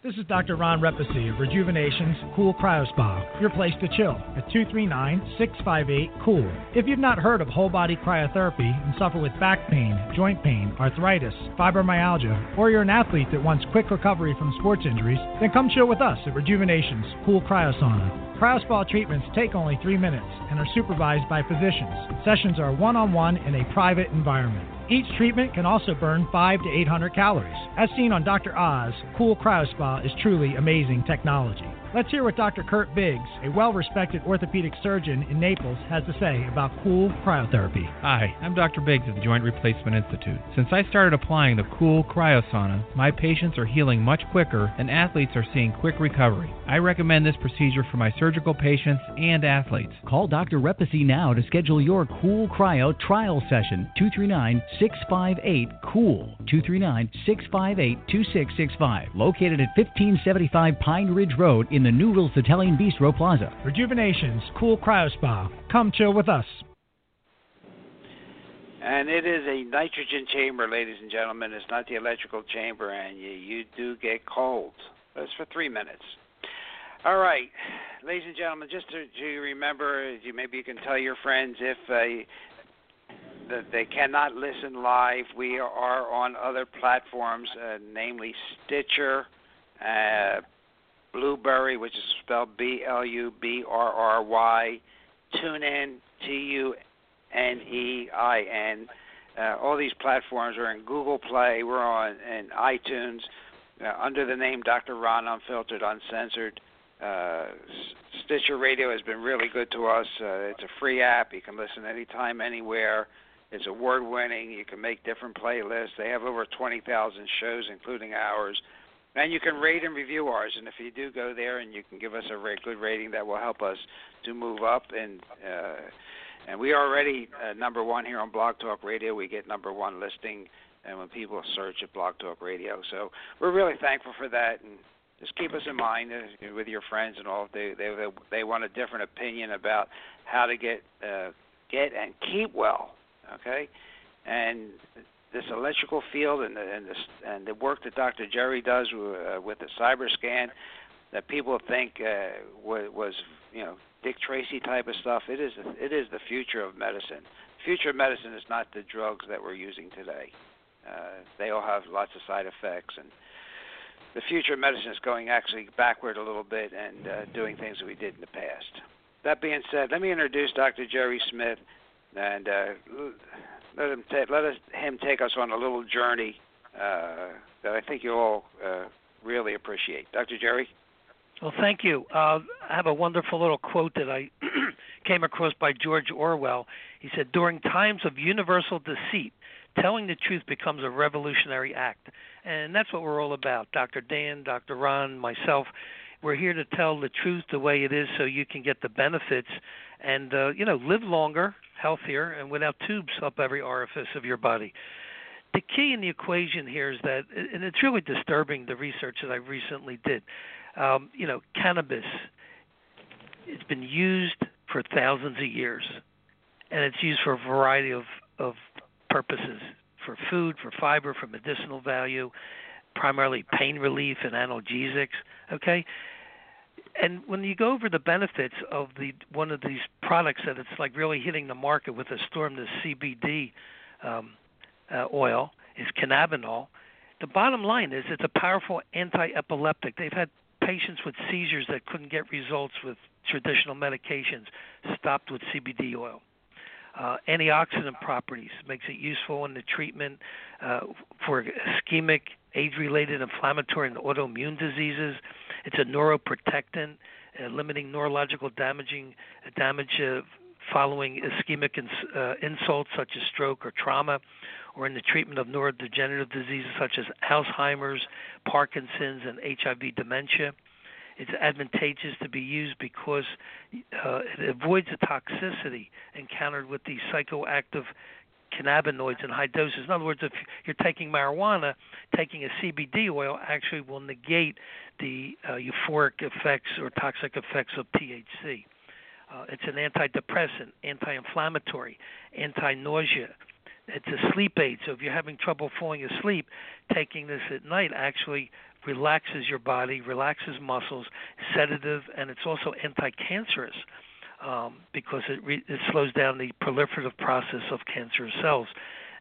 D: This is Dr. Ron Repasy of Rejuvenation's Cool Cryo Spa, your place to chill at 239-658-COOL. If you've not heard of whole body cryotherapy and suffer with back pain, joint pain, arthritis, fibromyalgia, or you're an athlete that wants quick recovery from sports injuries, then come chill with us at Rejuvenation's Cool Cryo Sauna. Cryospa treatments take only three minutes and are supervised by physicians. Sessions are one on one in a private environment. Each treatment can also burn 5 to 800 calories. As seen on Dr. Oz, Cool Cryospa is truly amazing technology. Let's hear what Dr. Kurt Biggs, a well respected orthopedic surgeon in Naples, has to say about cool cryotherapy.
E: Hi, I'm Dr. Biggs of the Joint Replacement Institute. Since I started applying the cool cryosauna, my patients are healing much quicker and athletes are seeing quick recovery. I recommend this procedure for my surgical patients and athletes.
F: Call Dr. Repasy now to schedule your Cool Cryo trial session. 239 658 COOL. 239 658 2665. Located at 1575 Pine Ridge Road in the New Rules Italian Bistro Plaza.
D: Rejuvenation's Cool Cryo Spa. Come chill with us.
A: And it is a nitrogen chamber, ladies and gentlemen. It's not the electrical chamber, and you, you do get cold. It's for three minutes. All right, ladies and gentlemen, just to, to remember, you, maybe you can tell your friends if uh, that they cannot listen live. We are on other platforms, uh, namely Stitcher, uh, Blubrry, which is spelled B L U B R R Y, TuneIn, T U N E I N. Uh, all these platforms are in Google Play. We're on in iTunes uh, under the name Dr. Ron Unfiltered, Uncensored. Uh, Stitcher Radio has been really good to us. Uh, it's a free app. You can listen anytime, anywhere. It's award winning. You can make different playlists. They have over 20,000 shows, including ours. And you can rate and review ours. And if you do go there and you can give us a very good rating, that will help us to move up. And uh, and we are already uh, number one here on Blog Talk Radio. We get number one listing, and when people search at Blog Talk Radio, so we're really thankful for that. And just keep us in mind uh, with your friends and all. If they they they want a different opinion about how to get uh, get and keep well. Okay, and this electrical field and the and the, and the work that Dr. Jerry does uh, with the cyber scan that people think uh, was, was you know Dick Tracy type of stuff. It is it is the future of medicine. Future of medicine is not the drugs that we're using today. Uh, they all have lots of side effects, and the future of medicine is going actually backward a little bit and uh, doing things that we did in the past. That being said, let me introduce Dr. Jerry Smith, and uh, let him ta- let us him take us on a little journey uh, that I think you all uh, really appreciate. Dr. Jerry.
B: Well, thank you. Uh, I have a wonderful little quote that I came across by George Orwell. He said, "During times of universal deceit, telling the truth becomes a revolutionary act. And that's what we're all about. Dr. Dan, Dr. Ron, myself, we're here to tell the truth the way it is so you can get the benefits and uh, you know, live longer, healthier and without tubes up every orifice of your body. The key in the equation here is that and it's really disturbing the research that I recently did. Um, you know, cannabis it's been used for thousands of years and it's used for a variety of, of purposes for food, for fiber, for medicinal value, primarily pain relief and analgesics. Okay, and when you go over the benefits of the one of these products that it's like really hitting the market with a storm, the CBD um, uh, oil is cannabinol. The bottom line is it's a powerful anti-epileptic. They've had patients with seizures that couldn't get results with traditional medications stopped with CBD oil uh, antioxidant properties, makes it useful in the treatment uh, for ischemic, age-related inflammatory and autoimmune diseases. It's a neuroprotectant, uh, limiting neurological damaging damage uh, following ischemic ins- uh, insults such as stroke or trauma, or in the treatment of neurodegenerative diseases such as Alzheimer's, Parkinson's, and HIV dementia. It's advantageous to be used because uh, it avoids the toxicity encountered with the psychoactive cannabinoids in high doses. In other words, if you're taking marijuana, taking a CBD oil actually will negate the uh, euphoric effects or toxic effects of THC. Uh, it's an antidepressant, anti-inflammatory, anti-nausea. It's a sleep aid. So if you're having trouble falling asleep, taking this at night actually relaxes your body, relaxes muscles, sedative, and it's also anti-cancerous um, because it, re- it slows down the proliferative process of cancerous cells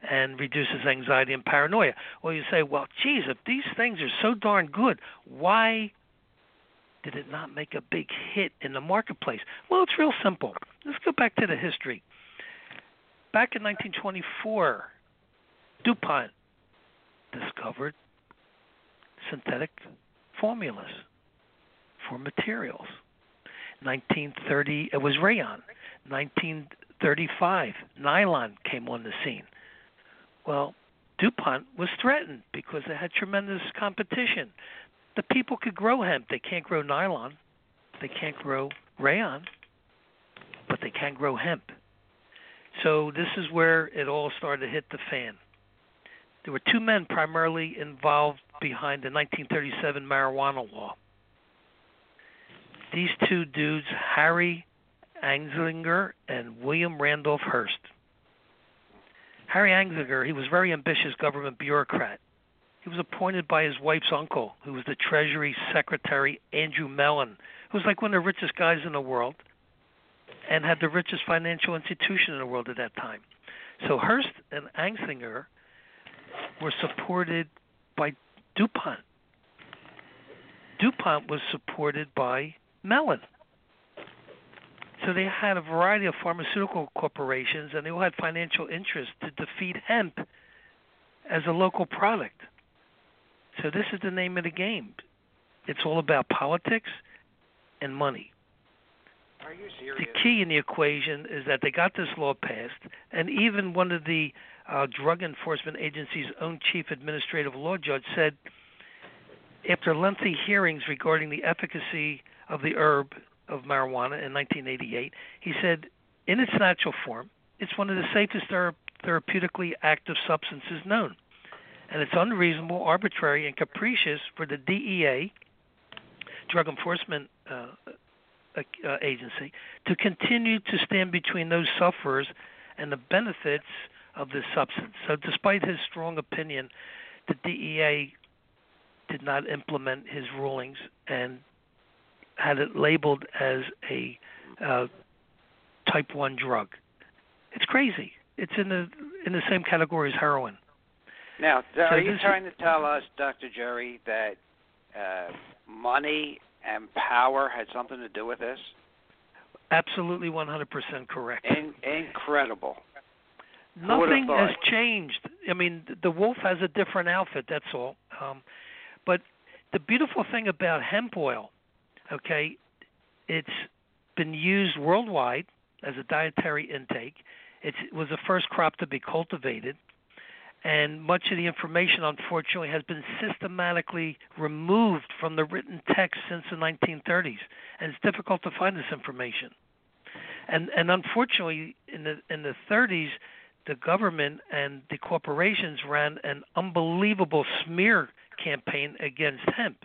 B: and reduces anxiety and paranoia. Well, you say, well, geez, if these things are so darn good, why did it not make a big hit in the marketplace? Well, it's real simple. Let's go back to the history. Back in 1924, DuPont discovered synthetic formulas for materials. 1930 it was rayon. 1935 nylon came on the scene. Well, DuPont was threatened because they had tremendous competition. The people could grow hemp, they can't grow nylon, they can't grow rayon, but they can grow hemp. So this is where it all started to hit the fan. There were two men primarily involved behind the 1937 marijuana law. These two dudes, Harry Anslinger and William Randolph Hearst. Harry Anslinger, he was a very ambitious government bureaucrat. He was appointed by his wife's uncle, who was the Treasury Secretary Andrew Mellon, who was like one of the richest guys in the world and had the richest financial institution in the world at that time. So Hearst and Anslinger were supported by DuPont. DuPont was supported by Mellon. So they had a variety of pharmaceutical corporations and they all had financial interest to defeat hemp as a local product. So this is the name of the game. It's all about politics and money.
A: Are you serious?
B: The key in the equation is that they got this law passed, and even one of the uh, Drug Enforcement Agency's own chief administrative law judge said, after lengthy hearings regarding the efficacy of the herb of marijuana in 1988, he said, in its natural form, it's one of the safest thera- therapeutically active substances known. And it's unreasonable, arbitrary, and capricious for the DEA, Drug Enforcement uh, uh, Agency, to continue to stand between those sufferers and the benefits of this substance. So, despite his strong opinion, the DEA did not implement his rulings and had it labeled as a uh, type one drug. It's crazy. It's in the in the same category as heroin.
A: Now, are
B: So
A: you
B: this-
A: trying to tell us, Dr. Jerry, that uh, money and power had something to do with this?
B: Absolutely 100% correct.
A: In- incredible.
B: Nothing has changed. I mean, the wolf has a different outfit. That's all. Um, but the beautiful thing about hemp oil, okay, it's been used worldwide as a dietary intake. It was the first crop to be cultivated, and much of the information, unfortunately, has been systematically removed from the written text since the 1930s, and it's difficult to find this information. And and unfortunately, in the in the 30s, the government and the corporations ran an unbelievable smear campaign against hemp.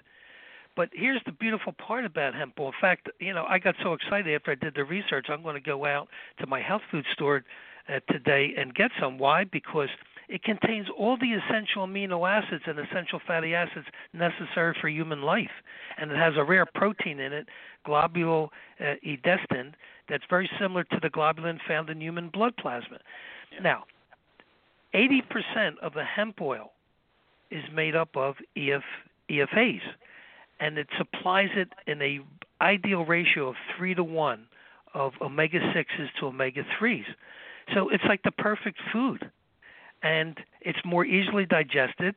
B: But here's the beautiful part about hemp oil. In fact, you know, I got so excited after I did the research. I'm going to go out to my health food store uh, today and get some. Why? Because it contains all the essential amino acids and essential fatty acids necessary for human life, and it has a rare protein in it, globule uh, edestin, that's very similar to the globulin found in human blood plasma. Yeah. Now, 80% of the hemp oil is made up of EF, EFAs, and it supplies it in a ideal ratio of three to one of omega sixes to omega threes. So it's like the perfect food and it's more easily digested,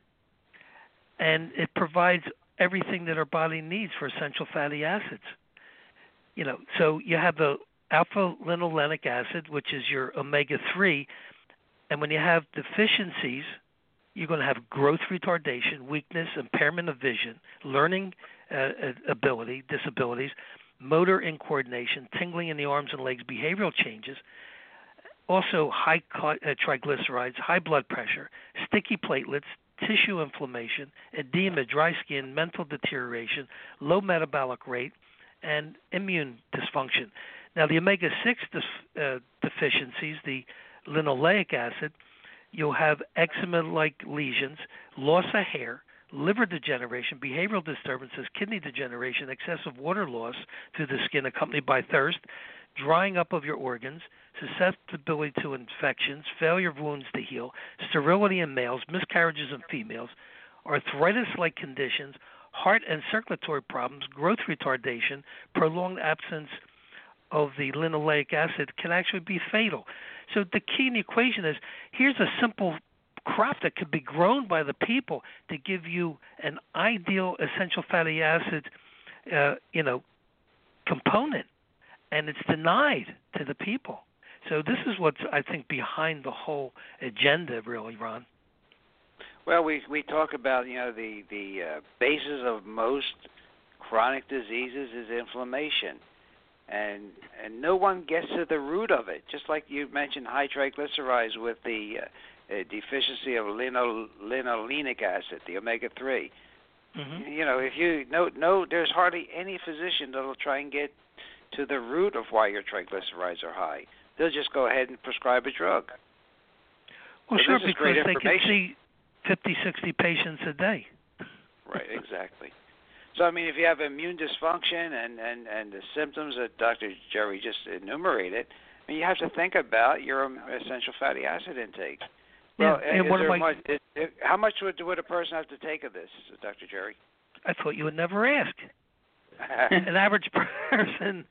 B: and it provides everything that our body needs for essential fatty acids. You know, so you have the alpha linolenic acid, which is your omega 3, and when you have deficiencies, you're going to have growth retardation, weakness, impairment of vision, learning uh, uh ability, disabilities, motor incoordination, tingling in the arms and legs, behavioral changes, also high uh, triglycerides, high blood pressure, sticky platelets, tissue inflammation, edema, dry skin, mental deterioration, low metabolic rate, and immune dysfunction. Now, the omega 6 uh, deficiencies, the linoleic acid, you'll have eczema like lesions, loss of hair, liver degeneration, behavioral disturbances, kidney degeneration, excessive water loss through the skin accompanied by thirst, drying up of your organs, susceptibility to infections, failure of wounds to heal, sterility in males, miscarriages in females, arthritis like conditions, heart and circulatory problems, growth retardation, prolonged absence of the linoleic acid can actually be fatal. So the key in the equation is here's a simple crop that could be grown by the people to give you an ideal essential fatty acid, uh, you know, component and it's denied to the people. So this is what's I think behind the whole agenda, really, Ron.
A: Well, we we talk about you know the the uh, basis of most chronic diseases is inflammation, and and no one gets to the root of it. Just like you mentioned, high triglycerides with the uh, deficiency of lino, linolenic acid, the omega 3
B: mm-hmm.
A: You know, if you no no, there's hardly any physician that'll try and get to the root of why your triglycerides are high. They'll just go ahead and prescribe a drug.
B: Well, sure, because they can see 50, 60 patients a day.
A: right, exactly. So I mean, if you have immune dysfunction and and and the symptoms that Dr. Jerry just enumerated, I mean, you have to think about your essential fatty acid intake.
B: Well,
A: yeah,
B: and what
A: am
B: I,
A: much, is, is, how much would would a person have to take of this, Dr. Jerry?
B: I thought you would never ask. An average person,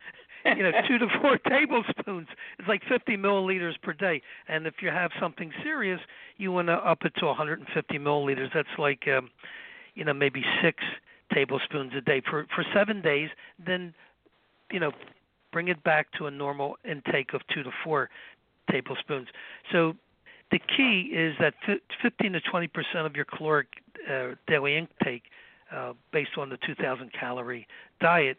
B: you know, two to four tablespoons It's like 50 milliliters per day. And if you have something serious, you want to up it to 150 milliliters. That's like, um, you know, maybe six tablespoons a day for for seven days. Then, you know, bring it back to a normal intake of two to four tablespoons. So the key is that 15 to 20 percent of your caloric uh, daily intake uh, based on the 2,000 calorie diet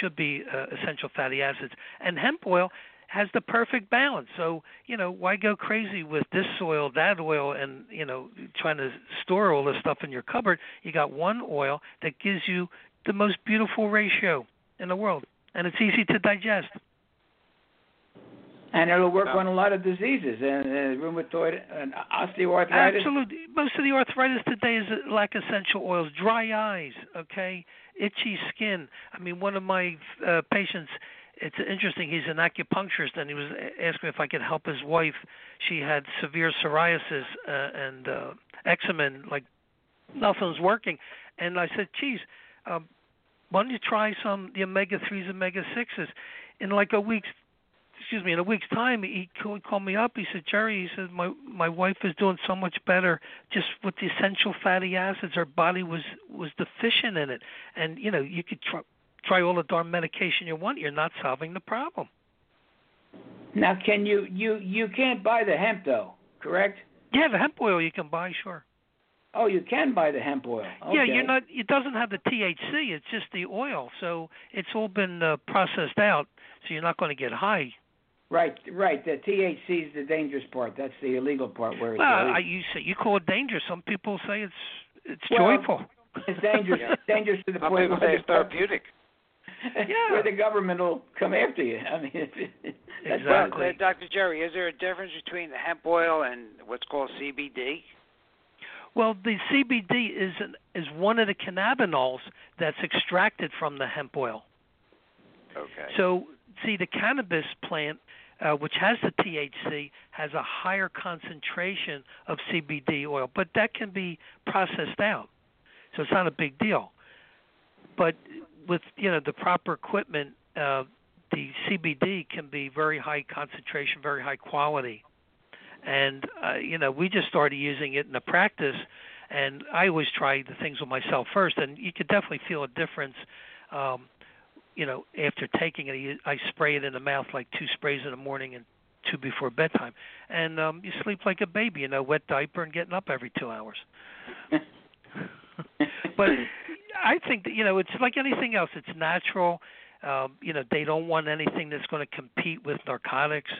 B: should be uh, essential fatty acids. And hemp oil has the perfect balance. So, you know, why go crazy with this oil, that oil, and, you know, trying to store all this stuff in your cupboard? You got one oil that gives you the most beautiful ratio in the world, and it's easy to digest
C: and it'll work on a lot of diseases and uh, rheumatoid and osteoarthritis.
B: Absolutely, most of the arthritis today is lack of essential oils, dry eyes, okay, itchy skin. I mean, one of my uh, patients. It's interesting. He's an acupuncturist, and he was asking if I could help his wife. She had severe psoriasis uh, and uh, eczema, and like nothing's working. And I said, "Geez, um, why don't you try some the omega threes, omega sixes?" In like a week's excuse me, in a week's time, he called me up. He said, Jerry, he said my my wife is doing so much better just with the essential fatty acids. Her body was was deficient in it, and you know you could try try all the darn medication you want. You're not solving the problem.
C: Now, can you you you can't buy the hemp though, correct?
B: Yeah, the hemp oil you can buy, sure.
C: Oh, you can buy the hemp oil. Okay.
B: Yeah, you're not. It doesn't have the THC. It's just the oil, so it's all been uh, processed out, so you're not going to get high.
C: Right, right. The THC is the dangerous part. That's the illegal part where it's.
B: Well,
C: illegal.
B: I, you say you call it dangerous. Some people say it's it's
C: Well,
B: joyful.
C: It's dangerous.
A: Yeah.
C: dangerous to the
A: Some
C: point
A: people
C: where
A: say it's
C: the,
A: therapeutic.
B: Yeah.
C: where the government will come after you. I mean, that's
A: Well,
B: Exactly.
A: uh, Dr. Jerry, is there a difference between the hemp oil and what's called CBD?
B: Well, the CBD is an, is one of the cannabinoids that's extracted from the hemp oil.
A: Okay.
B: So, see, the cannabis plant, uh, which has the THC, has a higher concentration of CBD oil, but that can be processed out, so it's not a big deal. But with you know the proper equipment, uh, the CBD can be very high concentration, very high quality, and uh, you know we just started using it in the practice. And I always try the things with myself first, and you could definitely feel a difference. Um, you know, after taking it, I spray it in the mouth like two sprays in the morning and two before bedtime, and um, you sleep like a baby. You know, wet diaper and getting up every two hours. but I think that you know it's like anything else. It's natural. Um, you know, they don't want anything that's going to compete with narcotics.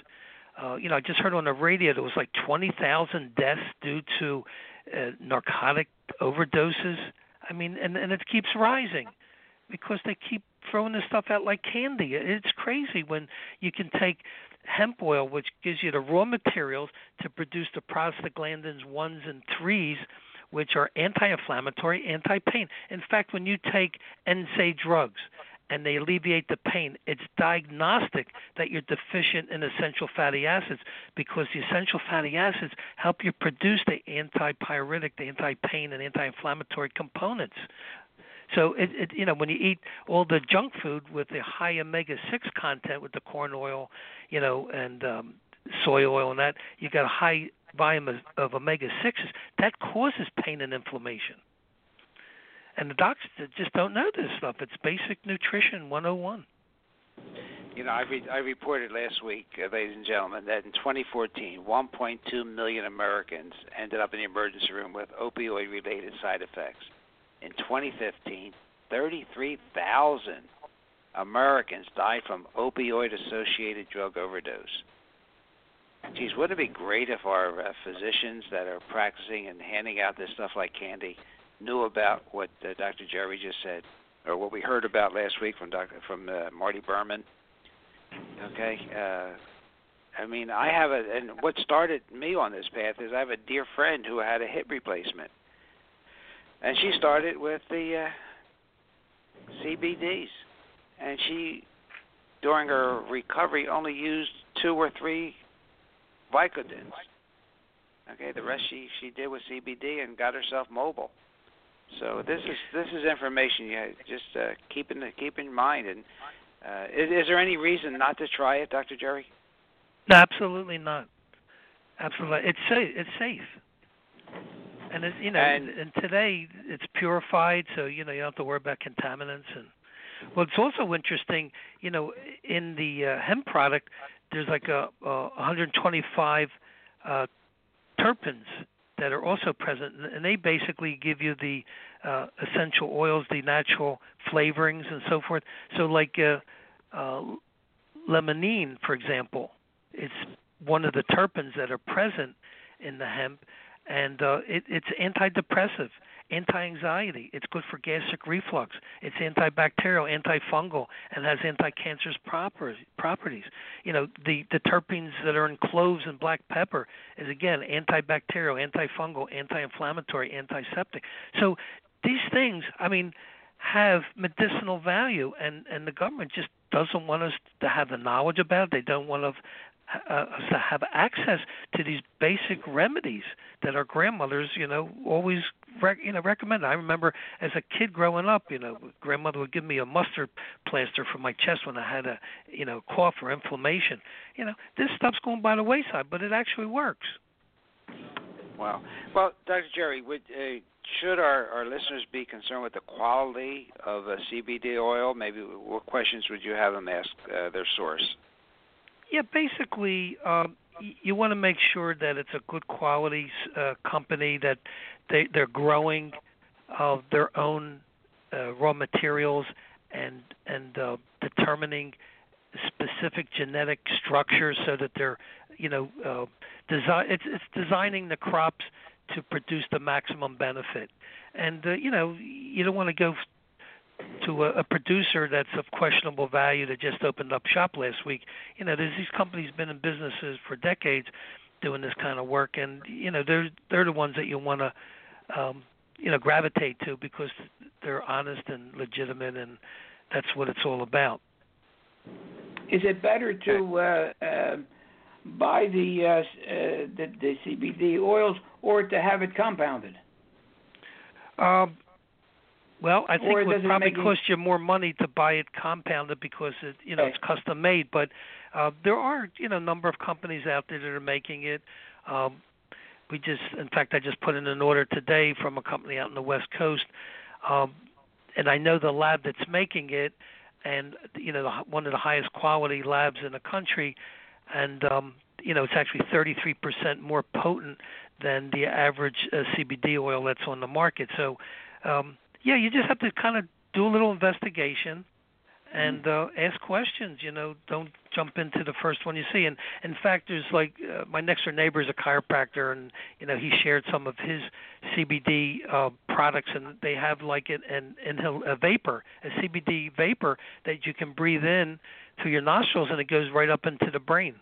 B: Uh, you know, I just heard on the radio there was like 20,000 deaths due to uh, narcotic overdoses. I mean, and and it keeps rising because they keep throwing this stuff out like candy. It's crazy when you can take hemp oil, which gives you the raw materials to produce the prostaglandins ones and threes, which are anti-inflammatory, anti-pain. In fact, when you take NSAID drugs and they alleviate the pain, it's diagnostic that you're deficient in essential fatty acids because the essential fatty acids help you produce the antipyretic, the anti-pain, and anti-inflammatory components. So it, it you know when you eat all the junk food with the high omega six content with the corn oil, you know, and um, soy oil and that, you got a high volume of, of omega sixes. That causes pain and inflammation. And the doctors just don't know this stuff. It's basic nutrition 101.
A: You know, I, re- I reported last week, uh, ladies and gentlemen, that in 2014, 1.2 million Americans ended up in the emergency room with opioid-related side effects. In 2015, 33,000 Americans died from opioid-associated drug overdose. Geez, wouldn't it be great if our uh, physicians that are practicing and handing out this stuff like candy knew about what uh, Dr. Jerry just said, or what we heard about last week from Dr. from uh, Marty Berman? Okay. Uh, I mean, I have a, and what started me on this path is I have a dear friend who had a hip replacement, and she started with the uh, CBDs, and she, during her recovery, only used two or three Vicodins. Okay, the rest she she did with CBD and got herself mobile. So this is this is information you just uh, keep in keep in mind. And uh, is, is there any reason not to try it, Dr. Jerry?
B: No, absolutely not. Absolutely, it's safe. It's safe. And it's, you know,
A: And-
B: and today it's purified, so you know you don't have to worry about contaminants. And well, it's also interesting, you know, in the uh, hemp product, there's like a, a 125 uh, terpenes that are also present, and they basically give you the uh, essential oils, the natural flavorings, and so forth. So, like uh, uh, limonene, for example, it's one of the terpenes that are present in the hemp, and uh, it, it's antidepressive, anti-anxiety. It's good for gastric reflux. It's antibacterial, antifungal, and has anti-cancerous proper, properties. You know, the the terpenes that are in cloves and black pepper is again antibacterial, antifungal, anti-inflammatory, antiseptic. So these things, I mean, have medicinal value, and and the government just doesn't want us to have the knowledge about it. They don't want us to have access to these basic remedies that our grandmothers, you know, always rec- you know recommend. I remember as a kid growing up, you know, grandmother would give me a mustard plaster for my chest when I had a you know cough or inflammation. You know, this stuff's going by the wayside, but it actually works.
A: Wow. Well, Dr. Jerry, would, uh, should our, our listeners be concerned with the quality of a CBD oil? Maybe what questions would you have them ask uh, their source?
B: Yeah, basically, um, you want to make sure that it's a good quality uh, company that they they're growing of their own uh, raw materials and and uh, determining specific genetic structures so that they're you know uh, design it's it's designing the crops to produce the maximum benefit. And uh, you know you don't want to go to a, a producer that's of questionable value that just opened up shop last week. You know, there's these companies been in businesses for decades doing this kind of work, and you know they're they're the ones that you want to um, you know gravitate to because they're honest and legitimate, and that's what it's all about.
C: Is it better to uh, uh, buy the, uh, uh, the the CBD oils or to have it compounded?
B: Um, well, I think it would
C: it
B: probably
C: you-
B: cost you more money to buy it compounded because it, you know, it's custom made. But uh, there are, you know, a number of companies out there that are making it. Um, we just, in fact, I just put in an order today from a company out in the West Coast, um, and I know the lab that's making it, and you know, the, one of the highest quality labs in the country, and um, you know, it's actually 33% more potent than the average uh, CBD oil that's on the market. So. Um, yeah, you just have to kind of do a little investigation and uh, ask questions. You know, don't jump into the first one you see. And in fact, there's like uh, my next door neighbor is a chiropractor, and you know he shared some of his CBD uh, products, and they have like an an inhale a vapor, a CBD vapor that you can breathe in through your nostrils, and it goes right up into the brain.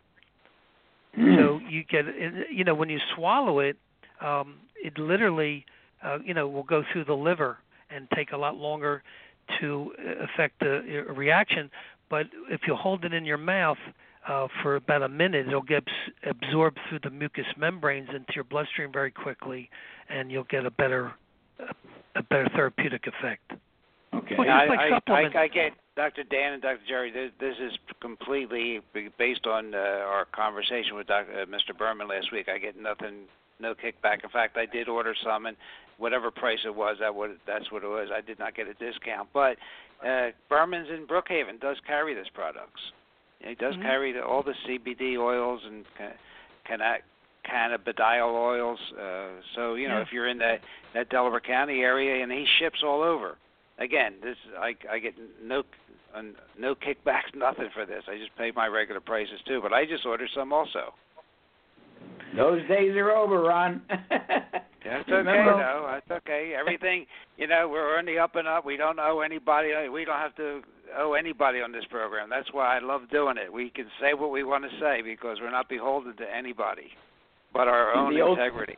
B: So you get, you know, when you swallow it, um, it literally, uh, you know, will go through the liver and take a lot longer to uh, affect the uh, reaction. But if you hold it in your mouth uh, for about a minute, it'll get absorbed through the mucous membranes into your bloodstream very quickly, and you'll get a better, a better therapeutic effect.
C: Okay.
B: Well,
A: Yeah,
B: like
A: I. I, I get Dr. Dan and Dr. Jerry. This, this is completely based on uh, our conversation with Dr., uh, Mr. Berman last week. I get nothing, no kickback. In fact, I did order some, and whatever price it was, that would that's what it was. I did not get a discount, but uh, Berman's in Brookhaven does carry this products. He does
B: Mhm.
A: carry the, all the CBD oils and ca- canna- cannabidiol oils. Uh, so you know,
B: Yeah.
A: if you're in that that Delaware County area, and he ships all over again, this I I get no no kickbacks, nothing for this. I just pay my regular prices too. But I just ordered some also.
C: Those days are over, Ron.
A: That's okay
C: Remember-
A: though. That's okay. Everything you know, we're on the up and up. We don't owe anybody. We don't have to owe anybody on this program. That's why I love doing it. We can say what we want to say because we're not beholden to anybody, but our own
C: the old-
A: integrity.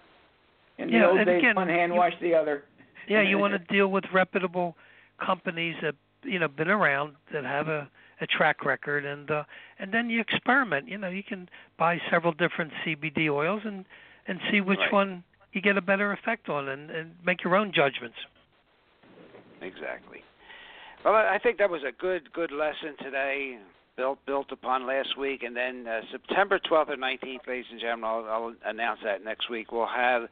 C: In
B: Yeah,
C: the old
B: and
C: days,
B: again,
C: one hand
B: you-
C: washed the other.
B: Yeah, you want to deal with reputable companies that you know been around that have a a track record and uh and then you experiment you know you can buy several different CBD oils and and see which
A: Right.
B: one you get a better effect on and and make your own judgments
A: Exactly. Well, I think that was a good good lesson today, built built upon last week, and then uh, September 12th or 19th, ladies and gentlemen, I'll, I'll announce that next week. We'll have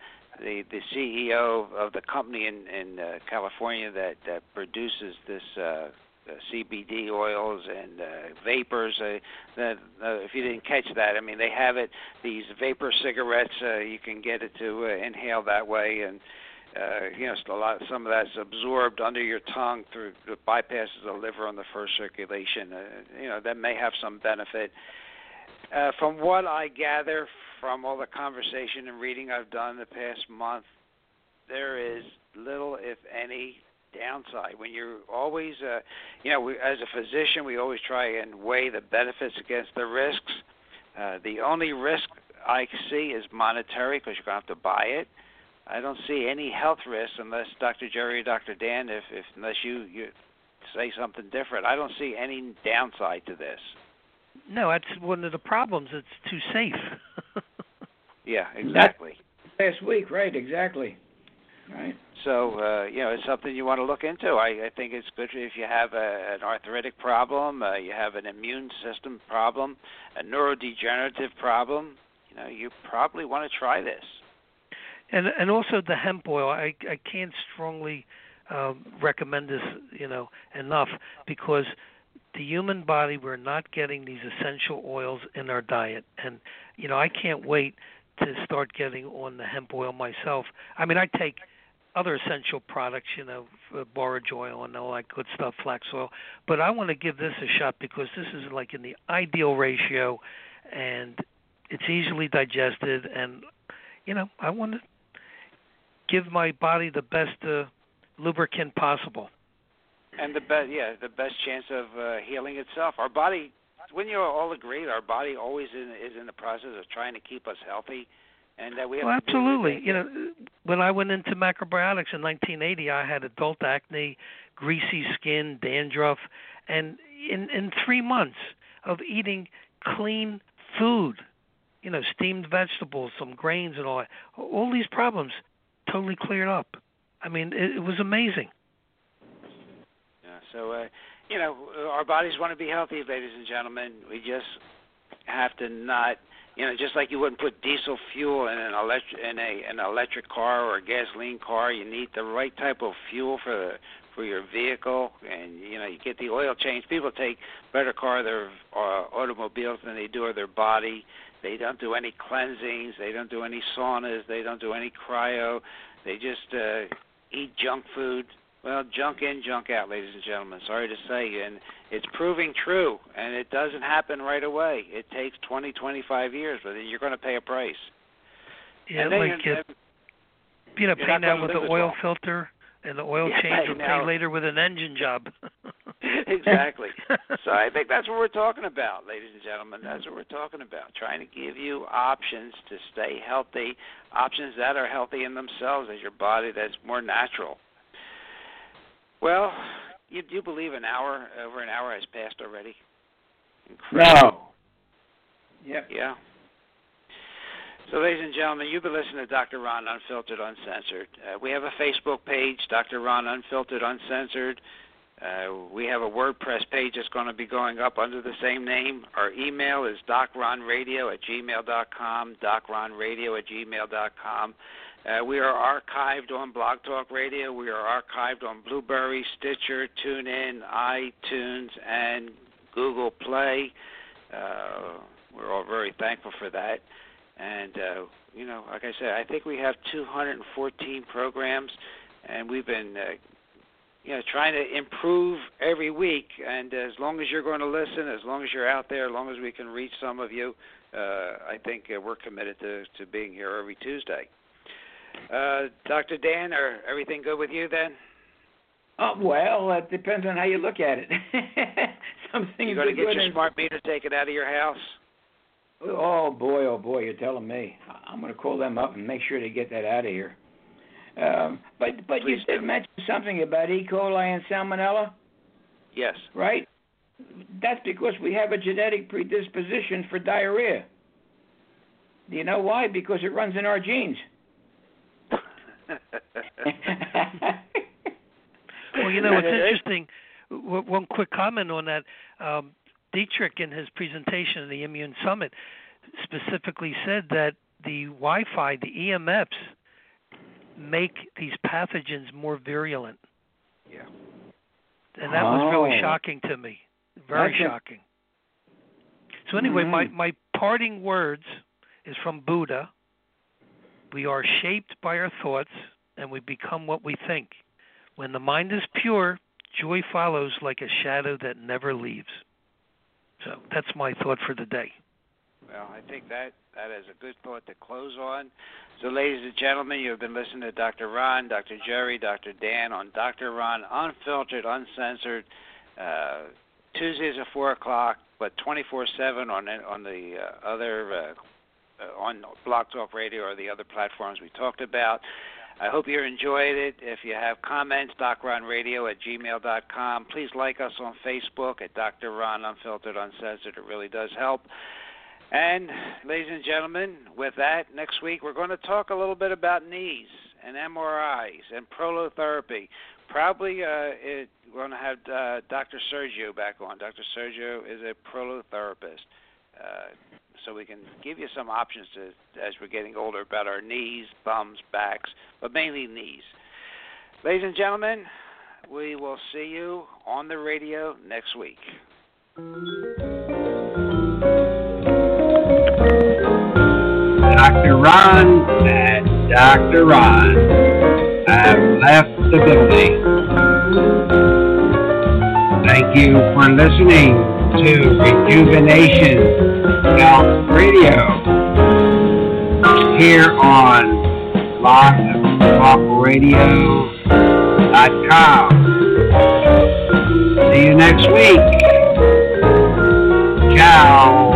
A: the the CEO of the company in in uh, California that that produces this. Uh, CBD oils and uh, vapors. Uh, that, uh, if you didn't catch that, I mean, they have it. These vapor cigarettes, uh, you can get it to uh, inhale that way, and uh, you know, a lot. Some of that's absorbed under your tongue through bypasses the liver on the first circulation. Uh, you know, that may have some benefit. Uh, from what I gather from all the conversation and reading I've done the past month, there is little, if any, downside. When you're always, uh, you know, we, as a physician, we always try and weigh the benefits against the risks. Uh, the only risk I see is monetary because you're going to have to buy it. I don't see any health risks unless Dr. Jerry or Dr. Dan, if, if unless you you say something different. I don't see any downside to this.
B: no that's one of the problems it's too safe
A: Yeah, exactly.
C: Last week, right? Exactly. Right.
A: So uh, you know, it's something you want to look into. I, I think it's good if you have a, an arthritic problem, uh, you have an immune system problem, a neurodegenerative problem. You know, you probably want to try this.
B: and and also the hemp oil i i can't strongly um recommend this you know enough because the human body we're not getting these essential oils in our diet and you know i can't wait to start getting on the hemp oil myself i mean i take other essential products you know borage oil and all that good stuff flax oil. But i want to give this a shot because this is like in the ideal ratio and it's easily digested and you know i want to give my body the best uh, lubricant possible.
A: And the best yeah the best chance of uh, healing itself. Our body when you all agree our body always in, is in the process of trying to keep us healthy and that we have
B: well, absolutely you know when i went into macrobiotics in 1980 i had adult acne greasy skin dandruff and in in 3 months of eating clean food you know steamed vegetables some grains and all that all these problems totally cleared up i mean it, it was amazing Yeah.
A: so, uh, you know, our bodies want to be healthy, ladies and gentlemen. We just have to not, you know, just like you wouldn't put diesel fuel in an electric in a an electric car or a gasoline car. You need the right type of fuel for the for your vehicle, and you know, you get the oil change. People take better care of their uh, automobiles than they do of their body. They don't do any cleansings. They don't do any saunas. They don't do any cryo. They just uh, eat junk food well, junk in, junk out, ladies and gentlemen. Sorry to say, and it's proving true, and it doesn't happen right away. It takes twenty, twenty-five years, but you're going to pay a price.
B: Yeah, like you, you know, pay now with the oil
A: well.
B: filter and the oil
A: yeah,
B: change, or pay later with an engine job.
A: exactly. so I think that's what we're talking about, ladies and gentlemen. That's what we're talking about. Trying to give you options to stay healthy, options that are healthy in themselves as your body that's more natural. Well, you do you believe an hour over an hour has passed already? Incredible.
C: No. Yep.
A: Yeah. So, ladies and gentlemen, you've been listening to Dr. Ron Unfiltered, Uncensored. Uh, we have a Facebook page, Dr. Ron Unfiltered, Uncensored. Uh, we have a WordPress page that's going to be going up under the same name. Our email is docronradio at gmail.com, docronradio at gmail.com. Uh, we are archived on Blog Talk Radio. We are archived on Blubrry, Stitcher, TuneIn, iTunes, and Google Play. Uh, we're all very thankful for that. And, uh, you know, like I said, I think we have 214 programs, and we've been, uh, you know, trying to improve every week. And as long as you're going to listen, as long as you're out there, as long as we can reach some of you, uh, I think uh, we're committed to, to being here every Tuesday. Uh, Dr. Dan, are everything good with you then?
C: Oh, well, it depends on how you look at it. Some things
A: you going to get your
C: and-
A: smart meter taken out of your house?
C: Oh boy, oh boy, you're telling me. I'm going to call them up and make sure they get that out of here. Um, but but you did mention something about E. coli and salmonella,
A: Yes.
C: right? That's because we have a genetic predisposition for diarrhea. Do you know why? Because it runs in our genes.
B: Well, you know, it's interesting. One quick comment on that. Um, Dietrich, in his presentation at the Immune Summit, specifically said that the Wi-Fi, the EMFs, make these pathogens more virulent,
A: yeah.
B: and that was really
C: Oh.
B: shocking to me. Very
C: That's
B: shocking. So anyway, my
C: Mhm.
B: my parting words is from Buddha. We are shaped by our thoughts, and we become what we think. When the mind is pure, joy follows like a shadow that never leaves. So that's my thought for the day.
A: Well, I think that that is a good thought to close on. So, ladies and gentlemen, you have been listening to Dr. Ron, Dr. Jerry, Dr. Dan on Dr. Ron, unfiltered, uncensored, uh, Tuesdays at four o'clock, but 24/7 on on the uh, other uh, uh, on Blog Talk Radio or the other platforms we talked about. I hope you enjoyed it. If you have comments, docronradio at gmail.com. Please like us on Facebook at Dr. Ron Unfiltered Uncensored. It really does help. And, ladies and gentlemen, with that, next week we're going to talk a little bit about knees and MRIs and prolotherapy. Probably uh, it, we're going to have uh, Dr. Sergio back on. Dr. Sergio is a prolotherapist. Uh, so we can give you some options to, as we're getting older about our knees, thumbs, backs, but mainly knees. Ladies and gentlemen, we will see you on the radio next week. Dr. Ron and Dr. Ron have left the building. Thank you for listening to Rejuvenation Health Radio here on blogtalkradio.com. See you next week. Ciao.